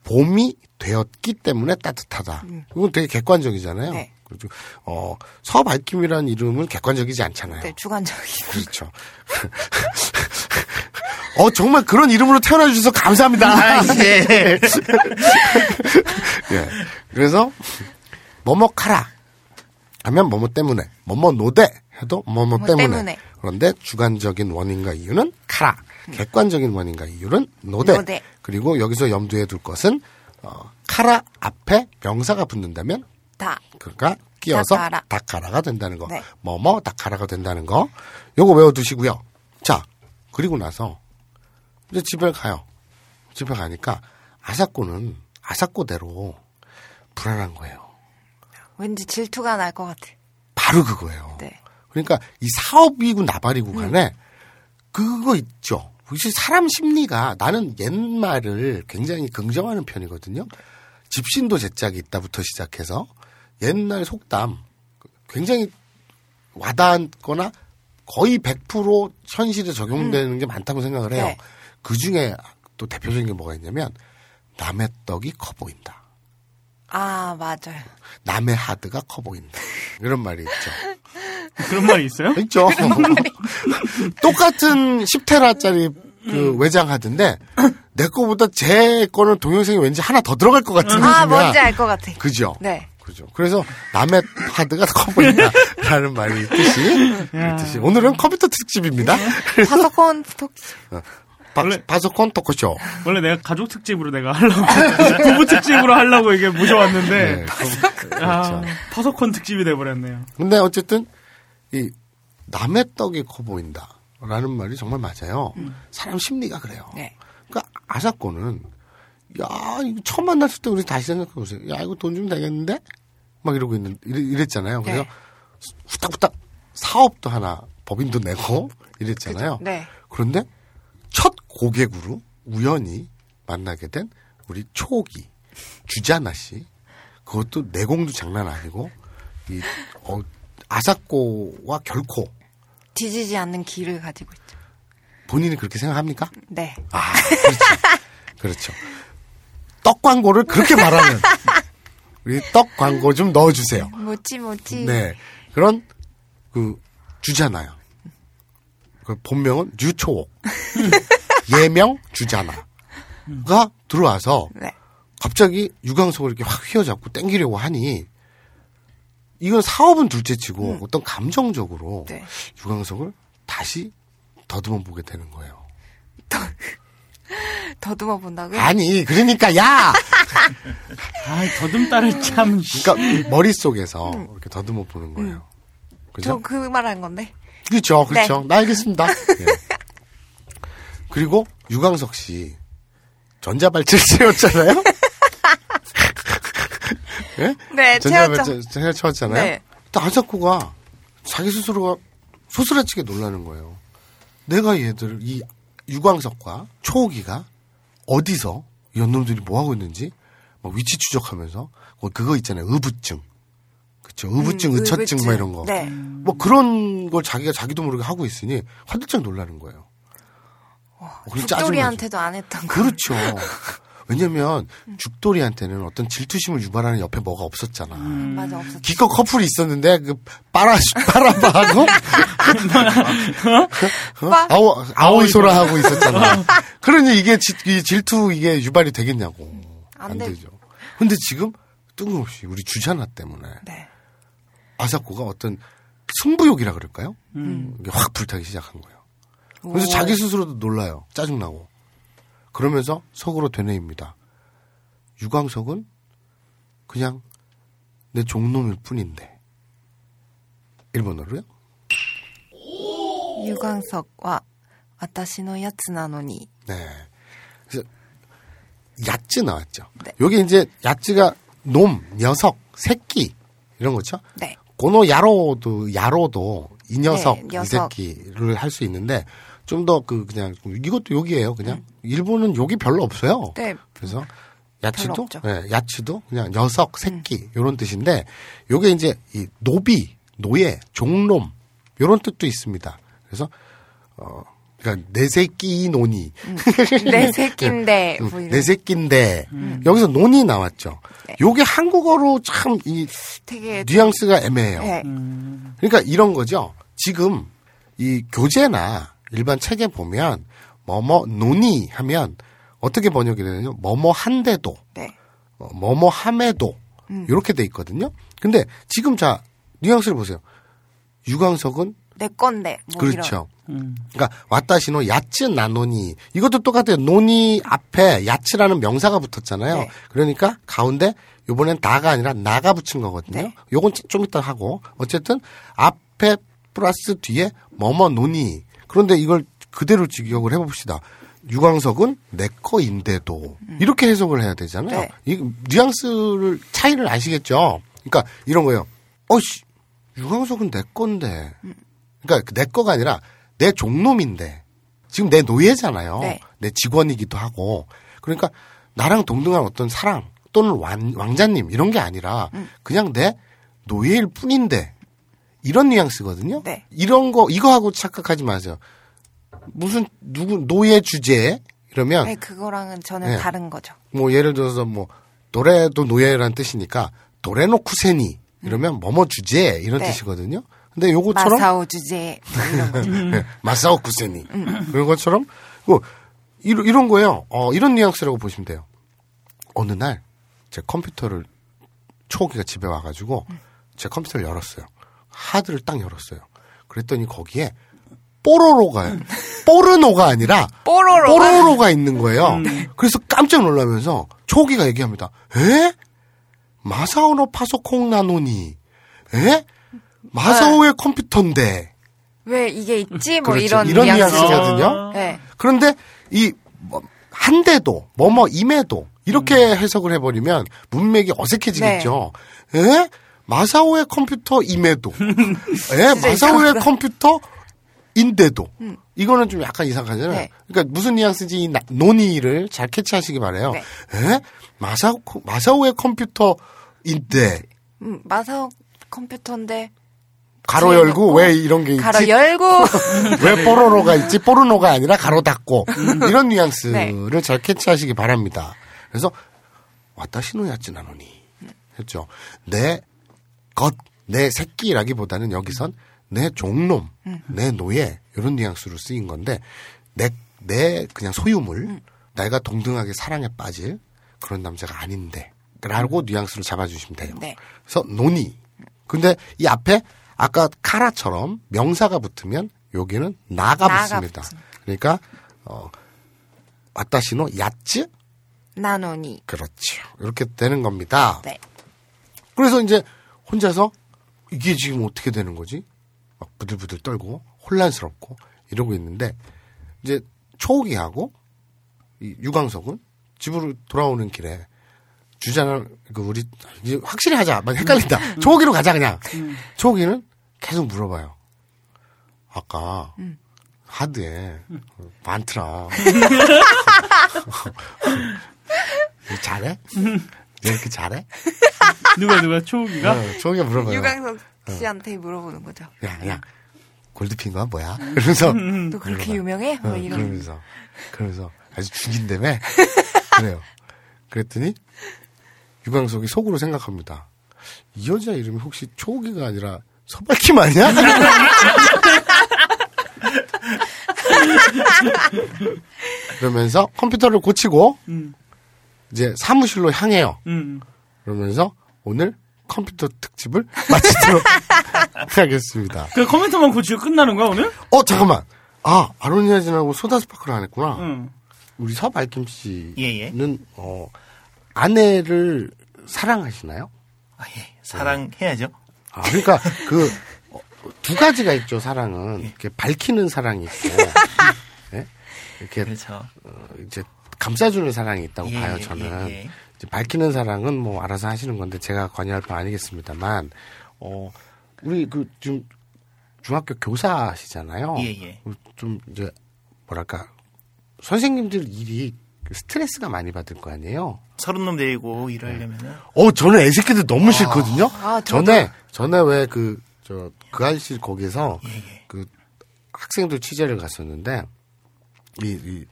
봄이 되었기 때문에 따뜻하다. 이건 되게 객관적이잖아요. 네. 그렇죠. 어, 서발킴이라는 이름은 객관적이지 않잖아요. 네, 주관적인. 그렇죠. 어, 정말 그런 이름으로 태어나 주셔서 감사합니다. 예. 예. 그래서, 뭐뭐 카라. 하면 뭐뭐 때문에. 뭐뭐 노대. 해도 뭐뭐 뭐 때문에. 때문에. 그런데 주관적인 원인과 이유는 카라. 객관적인 원인과 이유는 노대. 노대. 그리고 여기서 염두에 둘 것은, 어, 카라 앞에 명사가 붙는다면 다. 그러니까 끼어서 다카라. 다카라가 된다는 거. 네. 뭐뭐 다카라가 된다는 거. 요거 외워두시고요. 자, 그리고 나서 이제 집에 가요. 집에 가니까 아사코는 아사코대로 불안한 거예요. 왠지 질투가 날 것 같아. 바로 그거예요. 네. 그러니까 이 사업이고 나발이고 간에 그거 있죠. 혹시 사람 심리가 나는 옛말을 굉장히 긍정하는 편이거든요. 집신도 제 짝이 있다부터 시작해서 옛날 속담 굉장히 와닿거나 거의 100% 현실에 적용되는 게 많다고 생각을 해요. 네. 그 중에 또 대표적인 게 뭐가 있냐면 남의 떡이 커 보인다. 아, 맞아요. 남의 하드가 커 보인다. 이런 말이 있죠. 그런 말이 있어요? 있죠. 똑같은 10테라짜리 그 외장 하드인데 내 거보다 제 거는 동영상이 왠지 하나 더 들어갈 것 같은 느낌이야. 아, 뭔지 알 것 같아. 그죠? 네. 그죠. 그래서 남의 하드가 커 보인다라는 말이 있듯이, 있듯이 오늘은 컴퓨터 특집입니다. 그래서 파소콘 톡 바, 원래- 바소콘 토크쇼. 원래 내가 가족 특집으로 내가 하려고 부부 특집으로 하려고 이게 모셔왔는데 네. 아, 그렇죠. 파소콘 특집이 돼버렸네요. 근데 어쨌든 이 남의 떡이 커 보인다라는 말이 정말 맞아요. 사람 심리가 그래요. 네. 그러니까 아사코는 야 이거 처음 만났을 때 우리 다시 생각해 보세요. 야 이거 돈 주면 되겠는데 막 이러고 있는 이랬- 이랬 잖아요. 그래서 네. 후딱후딱 사업도 하나 법인도 내고 이랬잖아요. 네. 그런데 첫 고객으로 우연히 만나게 된 우리 초기 주자나 씨 그것도 내공도 장난 아니고 이 어, 아사코와 결코 뒤지지 않는 길을 가지고 있죠. 본인이 그렇게 생각합니까? 네. 아 그렇죠 그렇죠 떡 광고를 그렇게 말하는 우리 떡 광고 좀 넣어주세요. 뭐지, 뭐지. 네 그런 그 주자나요. 그 본명은 류초옥 예명 주자나가 들어와서 네. 갑자기 유광석을 이렇게 확 휘어잡고 땡기려고 하니 이건 사업은 둘째치고 어떤 감정적으로 네. 유광석을 다시 더듬어 보게 되는 거예요. 더듬어 본다고요? 아니 그러니까 야 아, 더듬다를 참. 그러니까 머릿 속에서 이렇게 더듬어 보는 거예요. 그죠? 저그 말한 건데. 그렇죠, 그렇죠. 네. 나 알겠습니다. 예. 그리고 유광석 씨 전자발찌를 채웠잖아요. 예? 네, 채웠죠. 전자발찌 채웠잖아요. 네. 또 아사코가 자기 스스로가 소스라치게 놀라는 거예요. 내가 얘들 이 유광석과 초호기가 어디서 연놈들이 뭐 하고 있는지 뭐 위치 추적하면서 뭐 그거 있잖아요. 의부증. 그쵸. 의부증, 음, 의처증 뭐 이런 거. 네. 뭐 그런 걸 자기가 자기도 모르게 하고 있으니 화들짝 놀라는 거예요. 어. 죽돌이한테도 안 했던 거. 그렇죠. 왜냐면 죽돌이한테는 어떤 질투심을 유발하는 옆에 뭐가 없었잖아. 맞아 없었어. 기껏 커플이 있었는데 그 빠라 빠라바하고 어? 빠- 아오 아오이 소라 하고 있었잖아. 그러니 이게 지- 이 질투 이게 유발이 되겠냐고. 안안 돼. 되죠. 근데 지금 뜬금없이 우리 주자나 때문에 네. 아사코가 어떤 승부욕이라 그럴까요? 이게 확 불타기 시작한 거예요. 그래서 오. 자기 스스로도 놀라요. 짜증나고. 그러면서 속으로 되뇌입니다. 유광석은 그냥 내 종놈일 뿐인데. 일본어로요? 유광석과 私のやつなのに 네. 그래서 야쯔 나왔죠. 네. 요게 이제 야쯔가 놈, 녀석, 새끼 이런 거죠. 네. 고노 야로도 야로도 이 녀석, 네, 이 녀석. 새끼를 할 수 있는데 좀 더 그 그냥 이것도 욕이에요. 그냥 일본은 욕이 별로 없어요. 네. 그래서 없죠. 예, 야츠도 그냥 녀석, 새끼 요런 뜻인데 요게 이제 이 노비, 노예, 종놈 요런 뜻도 있습니다. 그래서 어 그러니까 내 새끼 노니 내 새끼인데 음, 뭐 이런 내 새끼인데 여기서 논이 나왔죠. 네. 요게 한국어로 참 이 되게 뉘앙스가 애매해요. 네. 그러니까 이런 거죠. 지금 이 교재나 일반 책에 보면 뭐뭐 논이 하면 어떻게 번역이 되냐면 뭐뭐 한데도 네. 어, 뭐뭐 함에도 음. 이렇게 돼 있거든요. 근데 지금 자 뉘앙스를 보세요. 유광석은 내 건데 뭐 그렇죠. 그러니까 와타시노 야츠 나노니 이것도 똑같아요. 노니 앞에 야츠라는 명사가 붙었잖아요. 네. 그러니까 가운데 요번엔 다가 아니라 나가 붙인 거거든요. 네. 요건 좀 이따 하고 어쨌든 앞에 플러스 뒤에 뭐뭐 노니 그런데 이걸 그대로 직역을 해봅시다. 유광석은 내 거인데도 이렇게 해석을 해야 되잖아요. 네. 이 뉘앙스를 차이를 아시겠죠? 그러니까 이런 거예요. 어씨 유광석은 내 건데 그러니까 내 거가 아니라 내 종놈인데 지금 내 노예잖아요. 네. 내 직원이기도 하고 그러니까 나랑 동등한 어떤 사랑 또는 왕, 왕자님 이런 게 아니라 그냥 내 노예일 뿐인데 이런 뉘앙스거든요. 네. 이런 거 이거하고 착각하지 마세요. 무슨 누구 노예 주제 이러면 네, 그거랑은 전혀 네. 다른 거죠. 뭐 예를 들어서 뭐 노래도 노예라는 뜻이니까 노래노쿠세니 이러면 뭐뭐 주제 이런 네. 뜻이거든요. 근데 요거처럼 마사오 주제 뭐 이런 거. 네, 마사오 쿠세니 그런 것처럼 뭐 이런, 이런 거예요. 어, 이런 뉘앙스라고 보시면 돼요. 어느 날 제 컴퓨터를 초기가 집에 와가지고 제 컴퓨터를 열었어요. 하드를 딱 열었어요. 그랬더니 거기에 뽀로로가 뽀르노가 아니라 뽀로로가? 뽀로로가 있는 거예요. 그래서 깜짝 놀라면서 초기가 얘기합니다. 에? 마사오노 파소콩 나노니 에? 마사오의 컴퓨터인데 왜 이게 있지? 뭐 그렇죠. 이런 이런 뉘앙스. 뉘앙스거든요. 네. 그런데 이 뭐, 한데도 뭐뭐 임에도 이렇게 음. 해석을 해버리면 문맥이 어색해지겠죠. 네. 에? 마사오의 컴퓨터 임에도 에? 마사오의 이상하다. 음. 컴퓨터인데도 이거는 좀 약간 이상하잖아요. 네. 그러니까 무슨 뉘앙스인지 이 나- 논의를 잘 캐치하시기 바래요. 네. 에? 마사오 마사오의 컴퓨터인데 음, 마사오 컴퓨터인데 가로 열고 왜 이런 게 있지? 가로 열고 왜 뽀로로가 있지? 뽀르노가 아니라 가로 닫고 음. 이런 뉘앙스를 잘 캐치하시기 바랍니다. 그래서 와타시노 야츠나노니 했죠. 내 것, 내 새끼라기보다는 여기선 내 종놈, 음. 내 노예 이런 뉘앙스로 쓰인 건데 내 내 그냥 소유물, 음. 내가 동등하게 사랑에 빠질 그런 남자가 아닌데 라고 뉘앙스를 잡아주시면 돼요. 음. 네. 그래서 논이. 근데 이 앞에 아까 카라처럼 명사가 붙으면 여기는 나가, 나가 붙습니다. 붙습니다. 그러니까 어 와타시노 야츠 나노니. 그렇죠. 이렇게 되는 겁니다. 네. 그래서 이제 혼자서 이게 지금 어떻게 되는 거지? 막 부들부들 떨고 혼란스럽고 이러고 있는데 이제 초기하고 이 유광석은 집으로 돌아오는 길에 주자는 그 우리 이제 확실히 하자. 막 헷갈린다. 초기로 가자 그냥. 초기는 계속 물어봐요. 아까 하드에 많더라. 잘해? 왜 이렇게 잘해? 누가 누가 초기가? 어, 초기가 물어봐요. 유광석 씨한테 물어보는 거죠. 야, 야, 골드핑거가 뭐야? 이러면서. 너 그렇게 유명해? 어, 뭐 이런. 그러면서. 그러면서 아주 죽인다며? 그래요. 그랬더니 유광석이 속으로 생각합니다. 이 여자 이름이 혹시 초기가 아니라 서발킴 아니야? 그러면서 컴퓨터를 고치고 음. 이제 사무실로 향해요. 음. 그러면서 오늘 컴퓨터 특집을 마치도록 하겠습니다. 그 컴퓨터만 고치고 끝나는 거야 오늘? 어 잠깐만. 아 아로니아진하고 소다스파크를 안 했구나. 응. 우리 서발김 씨는 예, 예. 어 아내를 사랑하시나요? 아, 예. 사랑해야죠. 아, 그러니까 그 두 가지가 있죠 사랑은 이렇게 밝히는 사랑이 있고 예? 이렇게 그렇죠. 어, 이제 감싸주는 사랑이 있다고 예, 봐요 예, 저는 예, 예. 밝히는 사랑은 뭐 알아서 하시는 건데 제가 관여할 바 아니겠습니다만 어 우리 그 지금 중학교 교사시잖아요. 예, 예. 좀 이제 뭐랄까 선생님들 일이 스트레스가 많이 받을 거 아니에요. 서른 놈 데리고 일하려면은 어, 저는 애새끼들 너무 싫거든요. 아. 전에 전에 왜 그저그 아저씨 거기서 예, 예. 그 학생들 취재를 갔었는데 이, 이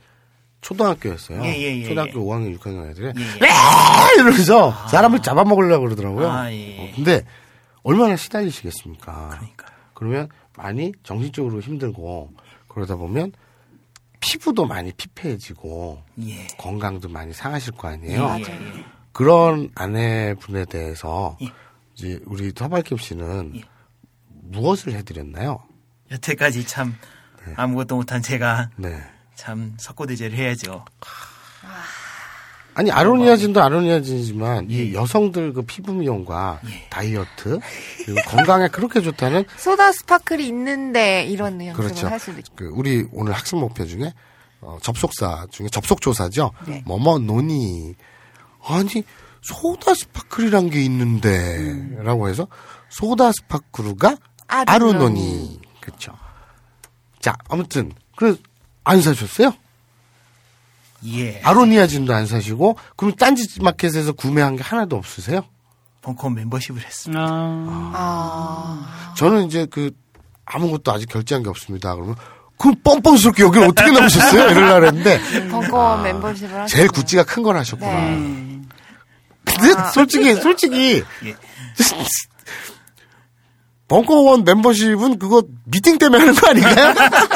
초등학교였어요. 예, 예, 예, 초등학교 예. 5학년, 6학년 애들이 예, 예. 왜 이러면서 사람을 잡아먹으려고 그러더라고요. 아, 예. 어, 근데 얼마나 시달리시겠습니까? 그러니까. 그러면 많이 정신적으로 힘들고 그러다 보면 피부도 많이 피폐해지고 예. 건강도 많이 상하실 거 아니에요. 그런 아내분에 대해서 예. 이제 우리 서발킴 씨는 예. 무엇을 해드렸나요? 여태까지 참 아무것도 못한 제가 네. 참 석고대죄를 해야죠. 아니 아로니아진도 아로니아진이지만 예. 이 여성들 그 피부 미용과 다이어트 그리고 건강에 그렇게 좋다는 소다 스파클이 있는데 이런 연습을 그렇죠. 할 수도 있죠. 그 우리 오늘 학습 목표 중에 어, 접속사 중에 접속 조사죠. 네. 뭐뭐 のに 아니 소다 스파클이란 게 있는데라고 해서 ソーダスパークルが あるのに. あるのに 그렇죠. 자 아무튼 그래 안 사셨어요? 예. 아로니아진도 안 사시고 그럼 딴지 마켓에서 구매한 게 하나도 없으세요? 벙커 멤버십을 했습니다. 아, 아, 저는 이제 그 아무것도 아직 결제한 게 없습니다. 그러면 그럼 뻔뻔스럽게 여기를 어떻게 나오셨어요? 이러려고 했는데 벙커 멤버십을 하시고 제일 구찌가 큰 걸 하셨구나. 네. 근데 아. 솔직히 솔직히 예. 벙커원 멤버십은 그거 미팅 때문에 하는 거 아닌가요?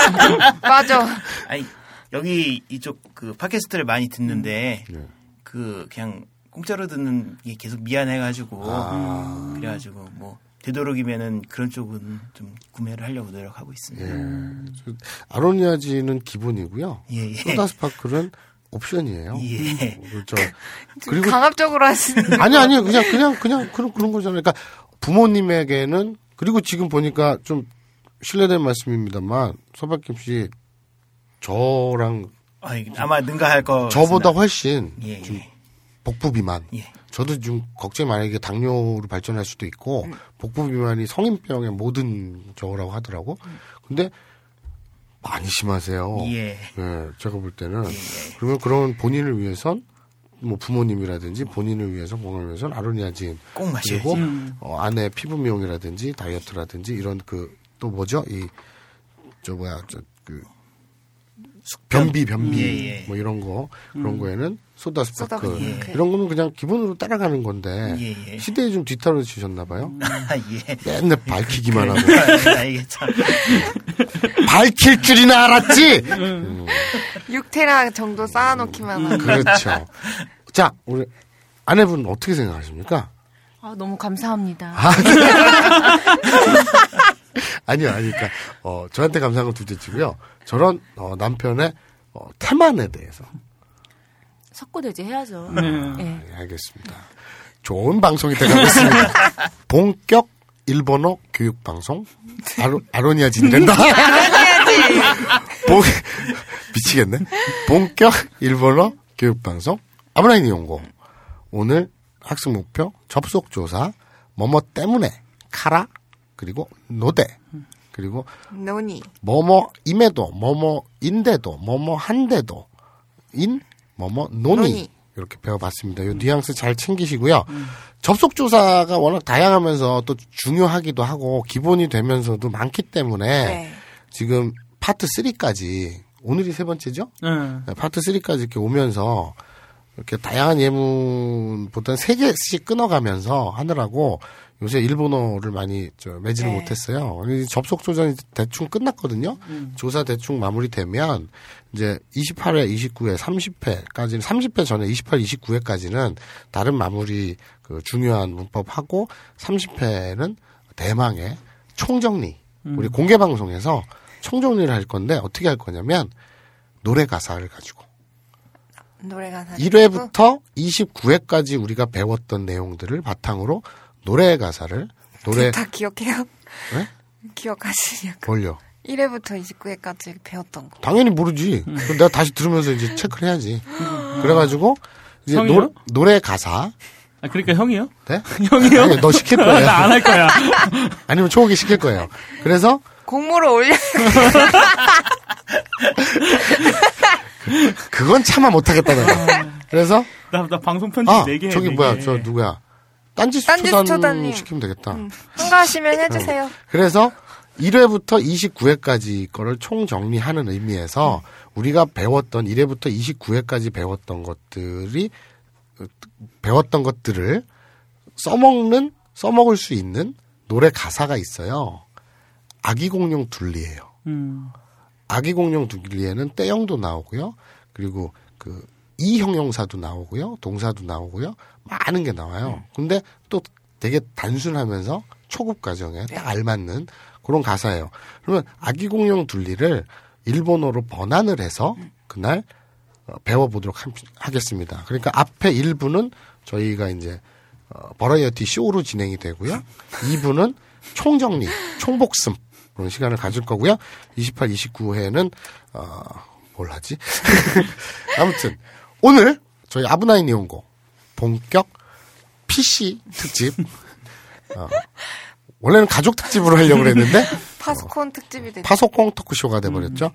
맞아. 아니 여기 이쪽 그 팟캐스트를 많이 듣는데 네. 그 그냥 공짜로 듣는 게 계속 미안해가지고 아. 그래가지고 뭐 되도록이면은 그런 쪽은 좀 구매를 하려고 노력하고 있습니다. 저 아로니아진은 기본이고요. 예, 예. 소다 스파클은 옵션이에요. 예. 그렇죠. 그리고 강압적으로 하시는. 아니 아니 그냥 그냥 그냥 그런 그런 거잖아요. 그러니까 부모님에게는 그리고 지금 보니까 좀 실례된 말씀입니다만 서박김 씨 저랑 아니, 아마 능가할 거 저보다. 훨씬 예, 좀 예. 복부 비만. 예. 저도 지금 걱정이 많아요. 당뇨로 발전할 수도 있고 복부 비만이 성인병의 모든 저거라고 하더라고. 근데 많이 심하세요. 예. 예, 제가 볼 때는 그러면 그런 본인을 위해선 뭐 부모님이라든지 본인을 위해서 건강을 위해서는 아로니아진. 꼭 마셔야지. 그리고 어, 아내 피부 미용이라든지 다이어트라든지 이런 그 또 뭐죠? 이 저 뭐야? 저그 변비 변비 예, 예. 뭐 이런 거 그런 거에는 소다 스파클 소다 스파클. 이런 거는 그냥 기본으로 따라가는 건데 예, 예. 시대에 좀 뒤떨어지셨나 봐요. 아, 예. 맨날 밝히기만 하고 아, 이게 참. 밝힐 줄이나 알았지. 6테라 정도 쌓아놓기만 하고. 그렇죠. 자 우리 아내분 어떻게 생각하십니까? 아, 너무 감사합니다. 아 니요, 아니, 그러니까, 어, 저한테 감사한 건 둘째 치고요. 저런, 어, 남편의, 어, 태만에 대해서. 석고대죄 해야죠. 네. 예. 네, 알겠습니다. 좋은 방송이 있습니다. 본격 일본어 교육 방송, 아로, 아로니아진이 된다. 본, 미치겠네. 본격 일본어 교육 방송, 아부나이 니홍고. 오늘 학습 목표, 접속 조사, 뭐뭐 때문에, から, 그리고 ので, 그리고 のに. 뭐뭐임에도 뭐뭐인데도 뭐뭐한데도 인 뭐뭐 のに. 이렇게 배워봤습니다. 이 뉘앙스 잘 챙기시고요. 접속 조사가 워낙 다양하면서 또 중요하기도 하고 기본이 되면서도 많기 때문에 네. 지금 파트 3까지 오늘이 세 번째죠? 네. 네, 파트 3까지 이렇게 오면서 이렇게 다양한 예문보다는 세 개씩 끊어가면서 하느라고 요새 일본어를 많이 저 매지를 네. 못했어요. 이 접속 조전이 대충 끝났거든요. 조사 대충 마무리되면 이제 28회, 29회, 30회까지는 30회 전에 28, 29회까지는 다른 마무리 그 중요한 문법하고 30회는 대망의 총정리. 우리 공개 방송에서 총정리를 할 건데 어떻게 할 거냐면 노래 가사를 가지고 노래 가사. 1회부터 29회까지 우리가 배웠던 내용들을 바탕으로 노래 가사를 노래 다 기억해요? 네? 기억하시냐고. 벌려. 1회부터 29회까지 배웠던 거. 당연히 모르지. 그럼 내가 다시 들으면서 이제 체크를 해야지. 그래가지고 이제 형이요? 노, 노래 가사. 아, 그러니까 형이요? 네? 형이요? 아니, 너 시킬 거야. 나 안 할 거야. 아니면 초옥이 시킬 거예요. 그래서 공모를 올려. 그건 차마 못하겠다 내가. 그래서 나, 나 방송 편집 아 4개 해. 저기 네 뭐야 개. 저 누구야 딴지 딴지스 초단 초단님. 시키면 되겠다. 한가하시면 해주세요. 그래서 1회부터 29회까지 거를 총 정리하는 의미에서 우리가 배웠던 1회부터 29회까지 배웠던 것들이 어, 배웠던 것들을 써먹는 써먹을 수 있는 노래 가사가 있어요. 아기 공룡 둘리예요. 음. 아기 공룡 둘리에는 때형도 나오고요. 그리고 그 이 형용사도 나오고요. 동사도 나오고요. 많은 게 나와요. 근데 또 되게 단순하면서 초급 과정에 딱 알맞는 그런 가사예요. 그러면 아기 공룡 둘리를 일본어로 번안을 해서 그날 어, 배워보도록 함- 하겠습니다. 그러니까 앞에 1부는 저희가 이제 어, 버라이어티 쇼로 진행이 되고요. 2부는 총정리, 총복습 그런 시간을 가질 거고요. 28, 29회는 어, 뭘 하지? 아무튼 오늘 저희 아브나인 이온고 본격 PC 특집 어, 원래는 가족 특집으로 하려고 그랬는데 파스콘 특집이 됐죠. 파소콩 토크쇼가 돼버렸죠.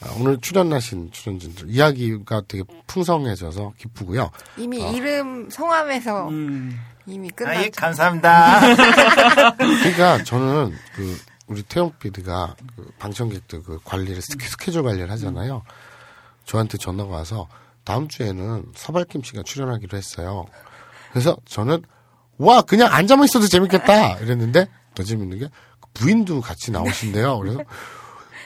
아, 오늘 출연하신 출연진들 이야기가 되게 풍성해져서 기쁘고요. 이미 어. 이름 성함에서 음. 이미 아, 끝났죠. 예, 감사합니다. 그러니까 저는 그 우리 태용 PD가 그 방청객들 그 관리를 스케- 스케줄 관리를 하잖아요. 저한테 전화가 와서 다음 주에는 서발김 씨가 출연하기로 했어요. 그래서 저는 와 그냥 앉아만 있어도 재밌겠다 이랬는데 더 재밌는 게그 부인도 같이 나오신대요. 그래서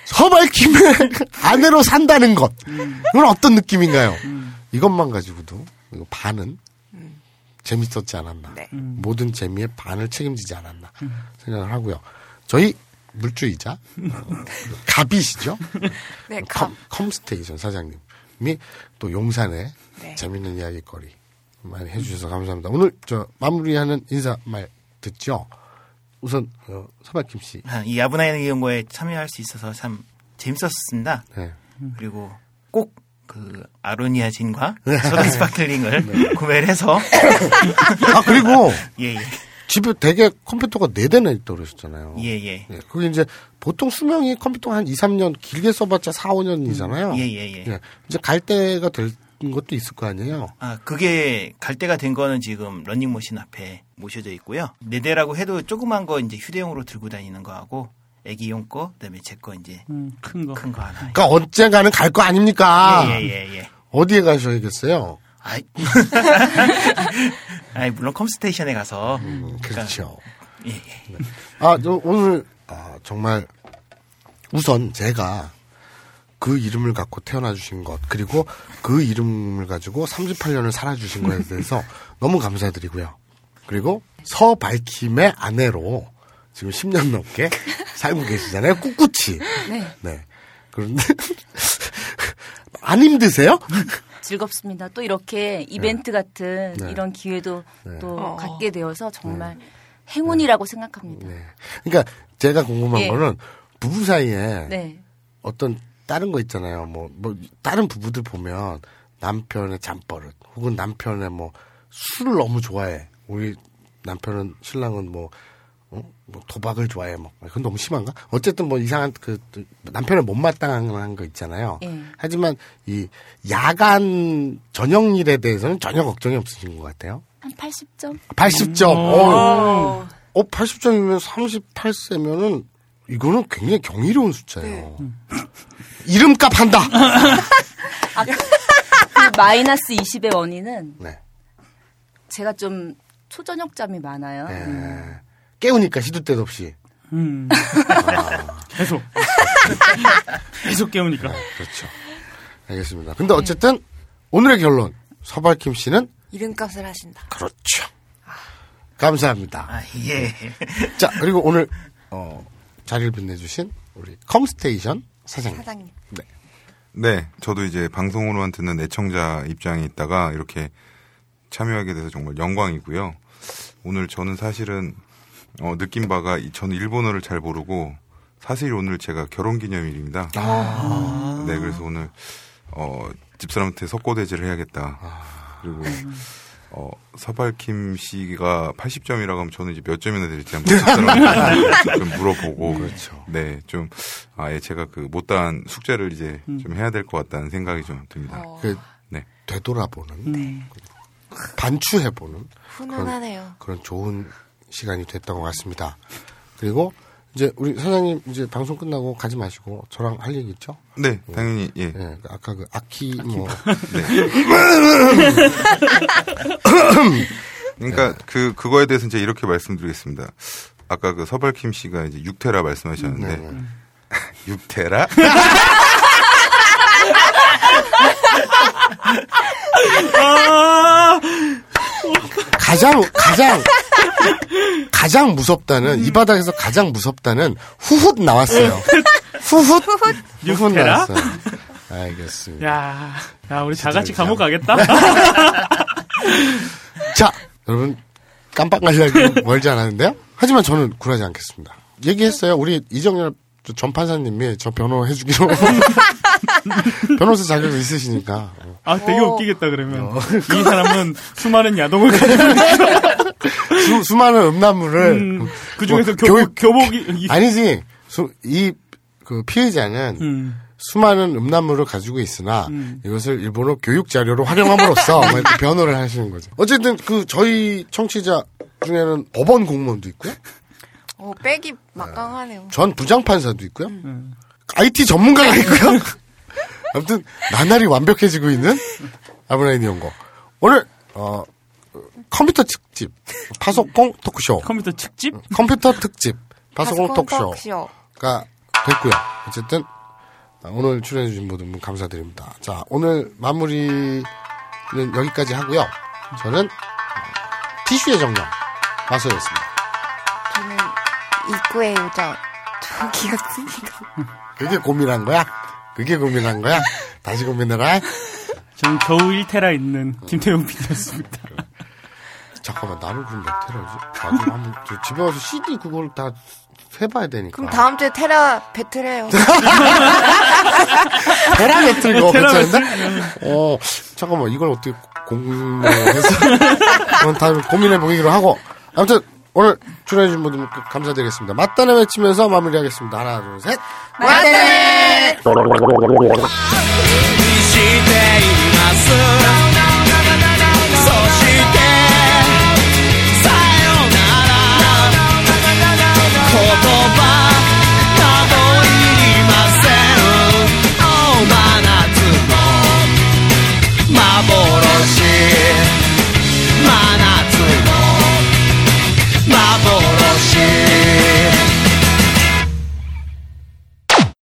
서발김의 아내로 산다는 것 이건 어떤 느낌인가요? 이것만 가지고도 이거 반은 재밌었지 않았나. 네. 모든 재미의 반을 책임지지 않았나 생각을 하고요. 저희 물주이자 어, 갑이시죠? 네, 감. 컴, 컴스테이션 사장님이 또 용산에 네. 재밌는 이야기거리 많이 해주셔서 감사합니다. 오늘 저 마무리하는 인사 말 듣죠? 우선 어, 서박김 씨. 아, 이 아부나이 니홍고에 참여할 수 있어서 참 재밌었습니다. 네. 그리고 꼭 그 아로니아 진과 소다 스파클링을 구매를 해서 아 그리고 예, 예. 집에 되게 컴퓨터가 네 대나 있다고 그러셨잖아요. 예, 예. 예, 그게 이제 보통 수명이 컴퓨터가 한 2, 3년 길게 써봤자 4, 5년이잖아요. 예, 예, 예. 이제 갈 때가 될 것도 있을 거 아니에요. 아, 그게 갈 때가 된 거는 지금 런닝머신 앞에 모셔져 있고요. 네 대라고 해도 조그만 거 이제 휴대용으로 들고 다니는 거하고 애기용 거, 그다음에 제 거 이제 음, 큰 거. 큰 거 하나. 그러니까 언젠가는 갈 거 아닙니까? 예, 예, 예, 예. 어디에 가셔야겠어요? 아이, 아이 물론 컴스테이션에 가서 그렇죠. 예, 예. 아, 저 오늘 아, 정말 우선 제가 그 이름을 갖고 태어나 주신 것 그리고 그 이름을 가지고 38년을 살아 주신 것에 대해서 너무 감사드리고요. 그리고 서발킴의 아내로 지금 10년 넘게 살고 계시잖아요. 꿋꿋이. 네. 네. 그런데 안 힘드세요? 즐겁습니다. 또 이렇게 이벤트 같은 네. 이런 기회도 네. 또 어. 갖게 되어서 정말 행운이라고 생각합니다. 네. 그러니까 제가 궁금한 예. 거는 부부 사이에 네. 어떤 다른 거 있잖아요. 뭐, 뭐, 다른 부부들 보면 남편의 잠버릇 혹은 남편의 뭐 술을 너무 좋아해. 우리 남편은 신랑은 뭐 어? 뭐 도박을 좋아해 뭐 그건 너무 심한가? 어쨌든 뭐 이상한 그또 남편을 못마땅한 거 있잖아요. 예. 하지만 이 야간 저녁 일에 대해서는 전혀 걱정이 없으신 것 같아요. 한 80점? 80점. 어, 어 80점이면 38세면은 이거는 굉장히 경이로운 숫자예요. 이름값 한다. 그 마이너스 20의 원인은 네. 제가 좀 초저녁잠이 많아요. 네. 깨우니까 시도 때도 없이. 음. 계속. 계속 깨우니까. 그렇죠. 알겠습니다. 근데 어쨌든 오늘의 결론 서발킴 씨는 이름값을 하신다. 그렇죠. 감사합니다. 아, 예. 자 그리고 오늘 어, 자리를 빛내주신 우리 컴스테이션 사장님. 사장님. 네, 저도 이제 방송으로만 듣는 애청자 입장에 있다가 이렇게 참여하게 돼서 정말 영광이고요. 오늘 저는 사실은 어, 느낀 바가 이- 저는 일본어를 잘 모르고 사실 오늘 제가 결혼 기념일입니다. 네, 그래서 오늘 어, 집사람한테 석고대지를 해야겠다. 그리고 어, 서발킴 씨가 80점이라고 하면 저는 이제 몇 점이나 될지 한번 집사람한테 좀 물어보고 그렇죠. 네, 좀 아예 제가 그 못다한 숙제를 이제 좀 해야 될 것 같다는 생각이 좀 듭니다. 그 네. 되돌아보는 네. 반추해보는 훈훈하네요. 그런 좋은 시간이 됐던 것 같습니다. 그리고 이제 우리 사장님 이제 방송 끝나고 가지 마시고 저랑 할 얘기 있죠? 네, 당연히 예. 예, 아까 그 아키 뭐 그러니까 그 그거에 대해서 이제 이렇게 말씀드리겠습니다. 아까 그 서발킴 씨가 이제 6테라 말씀하셨는데 네, 6테라? 아, 가장 가장 가장 무섭다는 이 바닥에서 가장 무섭다는 후훗 나왔어요. 후훗 후훗? 나왔어요. 알겠습니다. 야, 야, 우리 다 같이 감옥 가겠다? 자, 여러분 깜빡 가려고 멀지 않았는데요. 하지만 저는 굴하지 않겠습니다. 얘기했어요. 우리 이정열 전 판사님이 저 변호해 주기로 변호사 자격이 있으시니까 아, 되게 오. 웃기겠다, 그러면. 이 사람은 수많은 야동을 가지고 수, 수 많은 음란물을 음, 그 중에서 뭐 교복, 교복이. 이- 아니지 이그 피해자는 음. 수많은 음란물을 가지고 있으나 음. 이것을 일본어 교육 자료로 활용함으로써 뭐 변호를 하시는 거죠. 어쨌든 그 저희 청취자 중에는 법원 공무원도 있고요. 오, 백이 막강하네요. 전 부장판사도 있고요. 음. IT 전문가가 있고요. 아무튼 나날이 완벽해지고 있는 아브라인 연고. 오늘 어 컴퓨터 특집 파소콩 토크쇼 컴퓨터 특집? 컴퓨터 특집 파스콘 토크쇼가. 됐고요. 어쨌든 오늘 출연해주신 모든 분 감사드립니다. 자 오늘 마무리는 여기까지 하고요. 저는 티슈의 정령 마소였습니다. 저는 입구의 요정 조기였습니다. 그게 고민한 거야? 그게 고민한 거야? 다시 고민해라. 저는 겨우 1테라 있는 김태용 PD였습니다. 잠깐만 나를 부르면 테라지? 나도 한번 저 집에 와서 CD 그걸 다 해봐야 되니까. 그럼 다음 주에 테라 배틀해요. 테라 배틀 그거 테라 괜찮은데? 네. 어 잠깐만 이걸 어떻게 공모해서 그건 다음에 고민해 보기로 하고 아무튼 오늘 출연해주신 분들 감사드리겠습니다. 맞다네 외치면서 마무리하겠습니다. 하나 둘 셋. 맞다네. 맞다네.